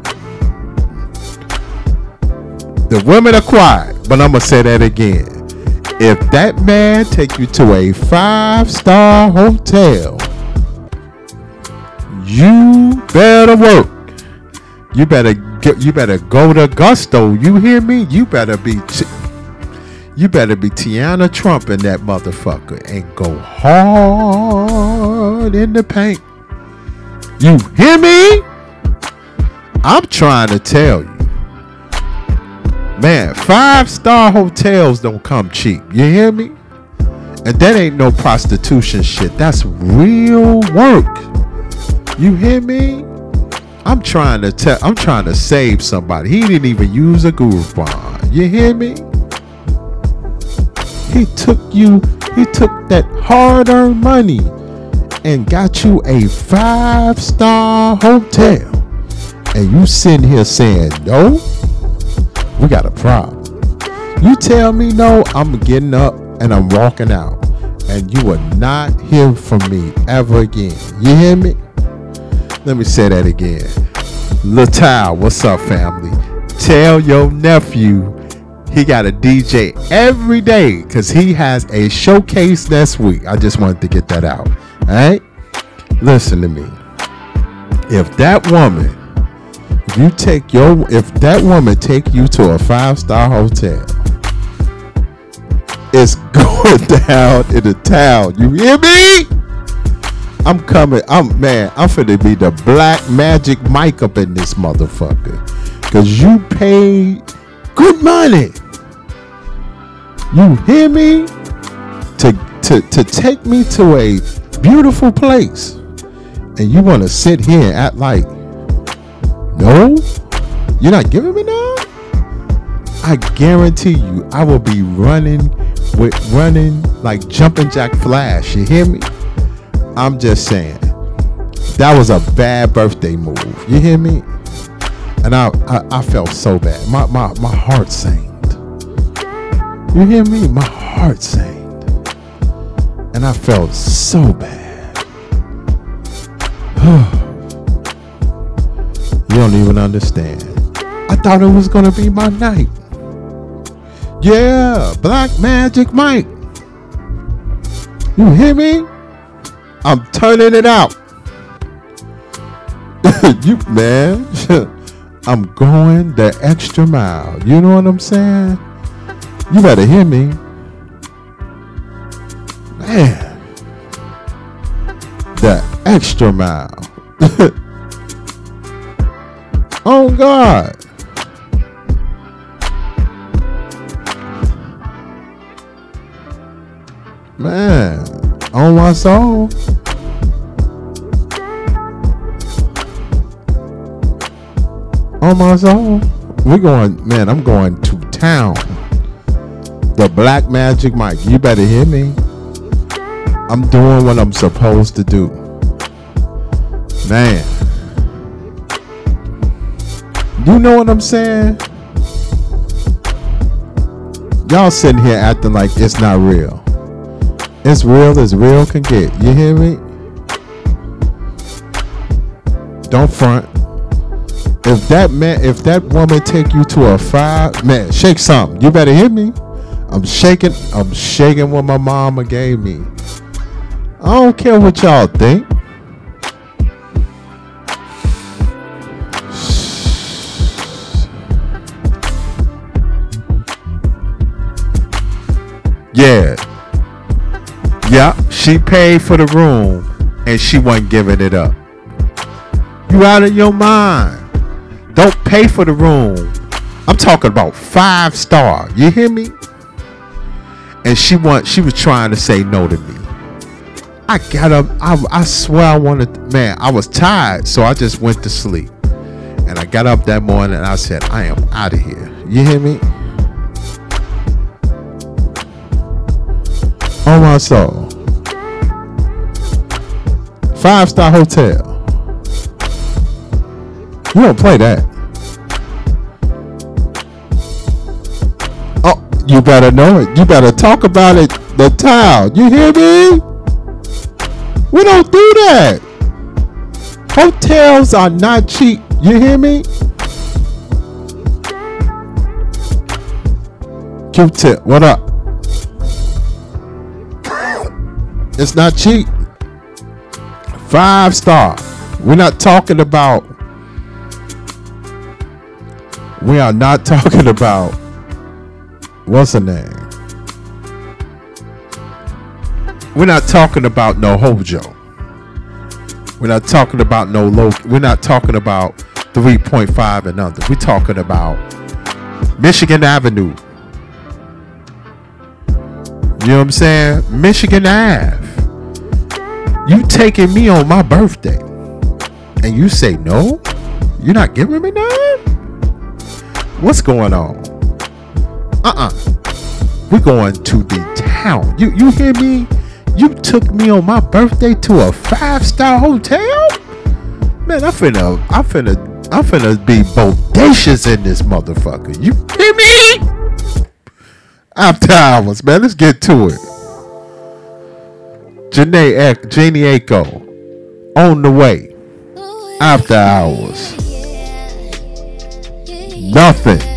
The women are quiet, but I'm to say that again. If that man take you to a five star hotel, you better work. You better get. You better go to Gusto. You hear me? You better be. You better be Tiana Trump in that motherfucker and go hard in the paint. You hear me? I'm trying to tell you. Man, five star hotels don't come cheap. You hear me? And that ain't no prostitution shit. That's real work. You hear me? I'm trying to tell I'm trying to save somebody. He didn't even use a Groupon. You hear me? He took you, he took that hard-earned money and got you a five-star hotel. And you sitting here saying no? We got a problem. You tell me no, I'm getting up and I'm walking out. And you will not hear from me ever again. You hear me? Let me say that again. Latal, what's up, family? Tell your nephew he got a DJ every day because he has a showcase next week. I just wanted to get that out. All right? Listen to me. If that woman, if you take your, if that woman take you to a five star hotel, it's *laughs* going down in the town. You hear me? I'm coming. I'm man. I'm finna be the black Magic Mike up in this motherfucker. Cause you paid good money. You hear me? To to to take me to a beautiful place. And you wanna sit here and act like no? You're not giving me none? I guarantee you I will be running with running like jumping jack flash. You hear me? I'm just saying. That was a bad birthday move. You hear me? And I, I, I felt so bad. My, my, my heart sank. You hear me? My heart sank. And I felt so bad. *sighs* you don't even understand. I thought it was gonna be my night. Yeah, Black Magic Mike. You hear me? I'm turning it out. *laughs* you man, *laughs* I'm going the extra mile. You know what I'm saying? You better hear me. Man. The extra mile. *laughs* oh God. Man, on my soul. On my soul. We going, man, I'm going to town. The Black Magic Mike. You better hear me. I'm doing what I'm supposed to do. Man. You know what I'm saying? Y'all sitting here acting like it's not real. It's real as real can get. You hear me? Don't front. If that man, if that woman take you to a five, man, shake something. You better hear me. I'm shaking. I'm shaking what my mama gave me. I don't care what y'all think. Yeah. Yeah, she paid for the room and she wasn't giving it up. You out of your mind. Don't pay for the room. I'm talking about five star. You hear me? And she want she was trying to say no to me. I got up. I, I swear I wanted man, I was tired, so I just went to sleep. And I got up that morning and I said, I am out of here. You hear me? On my soul. Five star hotel. You don't play that. You better know it. You better talk about it. The town. You hear me? We don't do that. Hotels are not cheap. You hear me? Q-tip, what up? *coughs* It's not cheap. Five star. We're not talking about. We are not *laughs* talking about. What's her name? We're not talking about no Hojo. We're not talking about no low. We're not talking about 3.5 and under. We're talking about Michigan Avenue. You know what I'm saying? Michigan Ave. You taking me on my birthday. And you say no? You're not giving me none? What's going on? Uh-uh. We're going to the town. You you hear me? You took me on my birthday to a five-star hotel? Man, I finna I finna I finna be bodacious in this motherfucker. You hear me? After hours, man. Let's get to it. Jhené Jhené Aiko on the way. After hours. Nothing.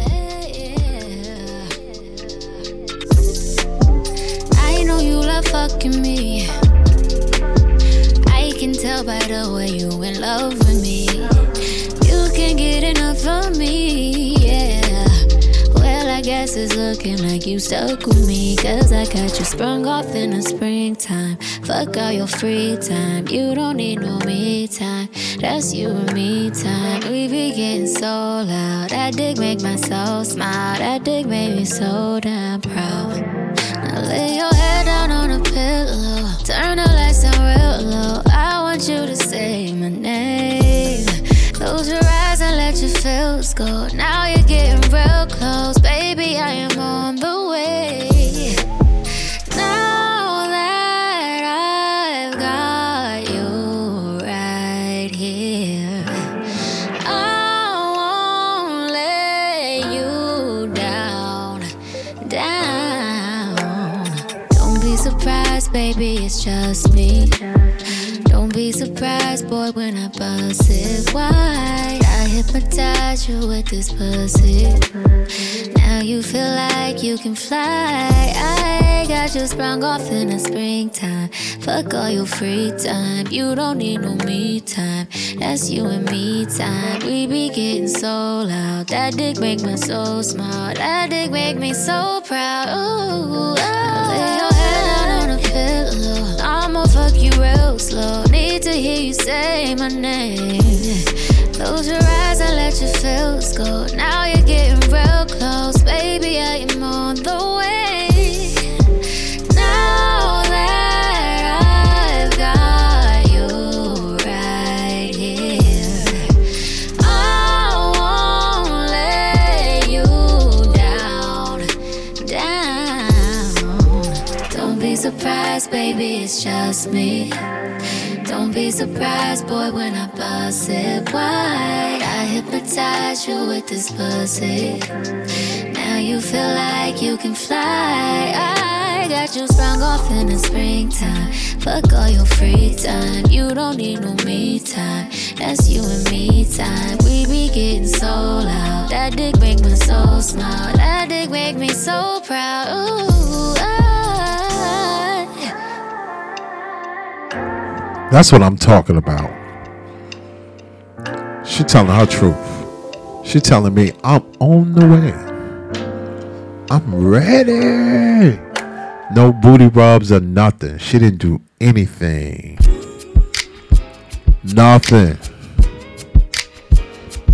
Well, I guess it's looking like you stuck with me. Cause I got you sprung off in the springtime. Fuck all your free time. You don't need no me time. That's you and me time. We be getting so loud. That dick make my soul smile. That dick made me so damn proud. Now lay your head down on a pillow. Turn the lights down real low. I want you to say my name. Close your eyes and let your feels go. Now you're getting real close. Surprised, boy, when I bust it wide. Hypnotize you with this pussy. Now you feel like you can fly. I got you sprung off in the springtime. Fuck all your free time. You don't need no me time. That's you and me time. We be getting so loud. That dick make me so smart. That dick make me so proud. Ooh, oh. lay your head down on the pillow. I'ma fuck you real slow. Need to hear you say my name. Close your eyes and let your feels go. Now you're getting real close, baby. I am on the way. Now that I've got you right here, I won't let you down, down. Don't be surprised, baby, it's just me. Don't be surprised, boy, when I bust it wide. I hypnotize you with this pussy. Now you feel like you can fly. I got you sprung off in the springtime. Fuck all your free time. You don't need no me time. That's you and me time. We be getting so loud. That dick make me so smile. That dick make me so proud. Ooh, I That's what I'm talking about. She telling her truth. She telling me I'm on the way. I'm ready. No booty rubs or nothing. She didn't do anything. Nothing.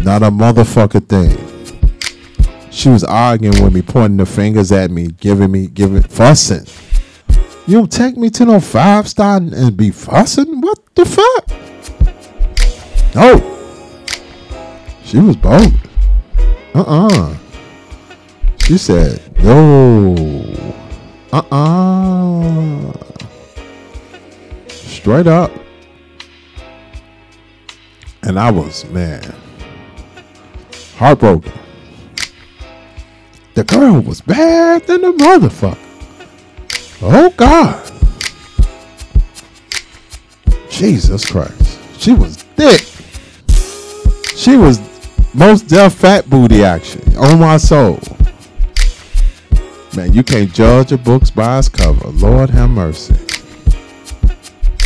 Not a motherfucker thing. She was arguing with me, pointing the fingers at me, giving me, giving, fussing. You take me to no five star and- be fussing? What the fuck? No. She was bold. Uh-uh. She said, no. Uh-uh. Straight up. And I was, man, heartbroken. The girl was bad than the motherfucker. Oh God. Jesus Christ. She was thick. She was most deaf fat booty action. On my soul. Man, you can't judge a book's by its cover. Lord have mercy.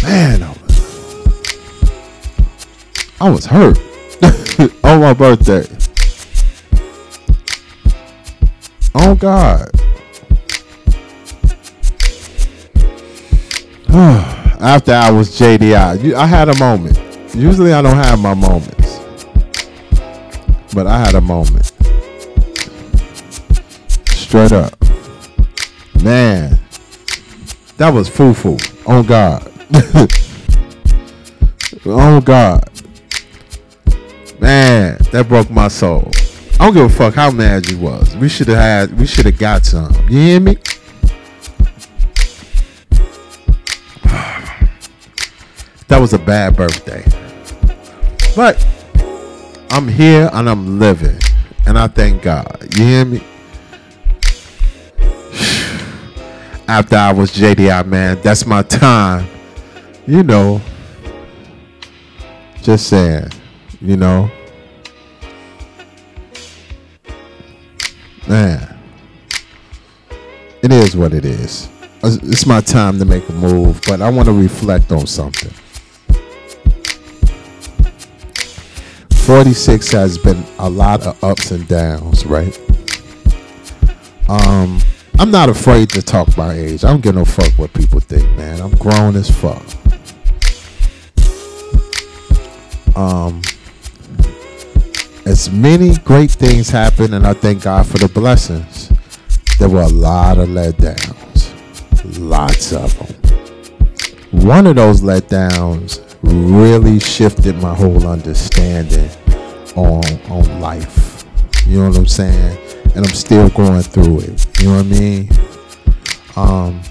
Man, I was, I was hurt *laughs* on my birthday. Oh God. *sighs* After I was JDI, I had a moment. Usually I don't have my moments, but I had a moment. Straight up, man, that was foo foo. Oh God, *laughs* oh God, man, that broke my soul. I don't give a fuck how mad you was. We should have had. We should have got some. You hear me? That was a bad birthday. But I'm here and I'm living. And I thank God. You hear me? *sighs* After I was JDI, man, that's my time. You know. Just saying. You know. Man. It is what it is. Uh, it's my time to make a move, but I want to reflect on something. 46 has been a lot of ups and downs, right? Um, I'm not afraid to talk my age. I don't give no fuck what people think, man. I'm grown as fuck. Um, as many great things happen, and I thank God for the blessings. There were a lot of letdowns, lots of them. One of those letdowns really shifted my whole understanding on on life. You know what I'm saying? And I'm still going through it. You know what I mean? Um,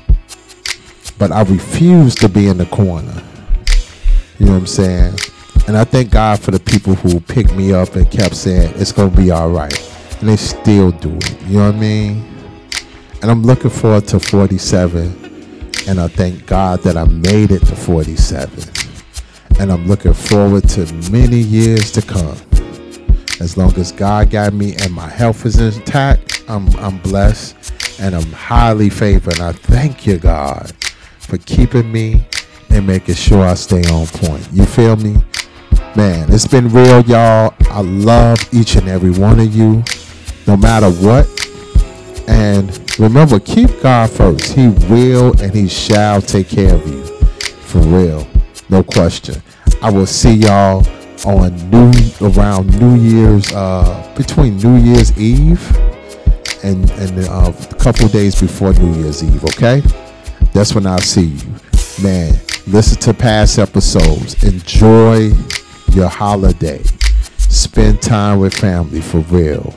but I refuse to be in the corner. You know what I'm saying? And I thank God for the people who picked me up and kept saying it's gonna be all right, and they still do it. You know what I mean? And I'm looking forward to 47 And I thank God that I made it to 47. And I'm looking forward to many years to come. As long as God got me and my health is intact, I'm, I'm blessed and I'm highly favored. And I thank you, God, for keeping me and making sure I stay on point. You feel me? Man, it's been real, y'all. I love each and every one of you, no matter what. And remember, keep God first. He will and He shall take care of you. For real. No question. I will see y'all on New around New Year's uh between New Year's Eve and and uh, a couple days before New Year's Eve, okay? That's when I'll see you. Man, listen to past episodes. Enjoy your holiday. Spend time with family for real.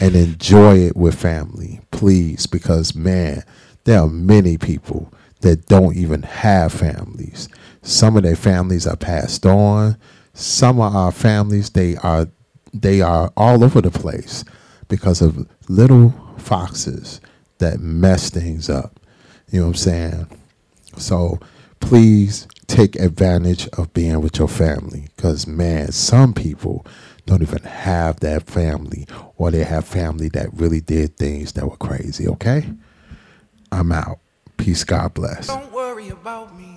And enjoy it with family, please, because man, there are many people that don't even have families. Some of their families are passed on. Some of our families they are they are all over the place because of little foxes that mess things up. You know what I'm saying? So please take advantage of being with your family because man, some people don't even have that family or they have family that really did things that were crazy, okay? I'm out. Peace, God bless. Don't worry about me.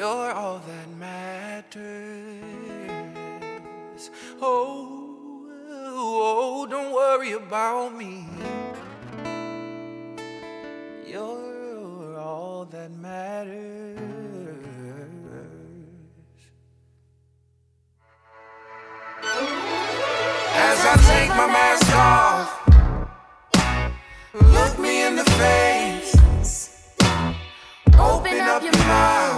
You're all that matters. Oh, oh, don't worry about me. You're all that matters. As I take my mask off, look me in the face. Open up your mouth.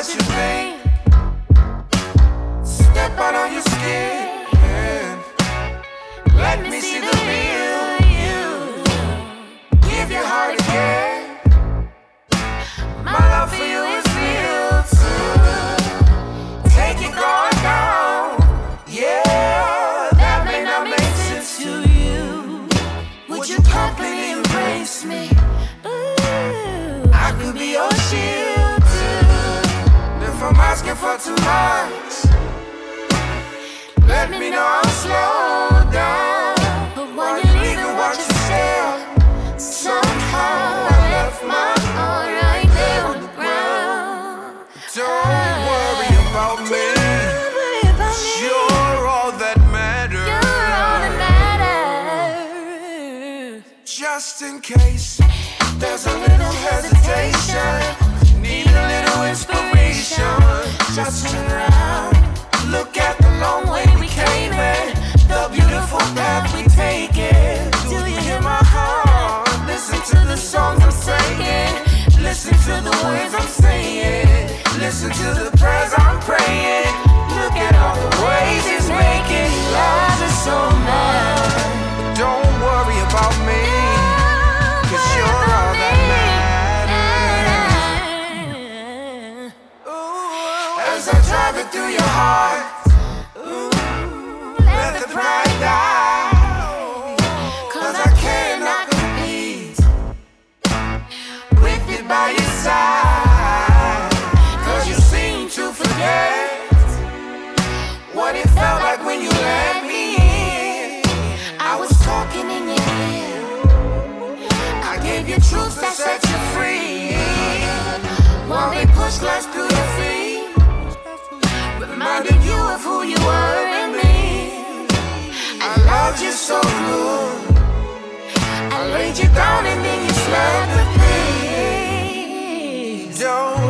What you think. Step out on your skin. Let me see the real you. Give your heart again. My love for you is asking for too much, let me know I'll slow down. But when you leave and watch yourself, somehow I left my heart right there on the ground. Don't worry about me. You're all that matters. Just in case there's a little hesitation, Just turn around, Lies through your feet, reminded you of who you were in me. I loved you so good. I laid you down and then you slept with me. Don't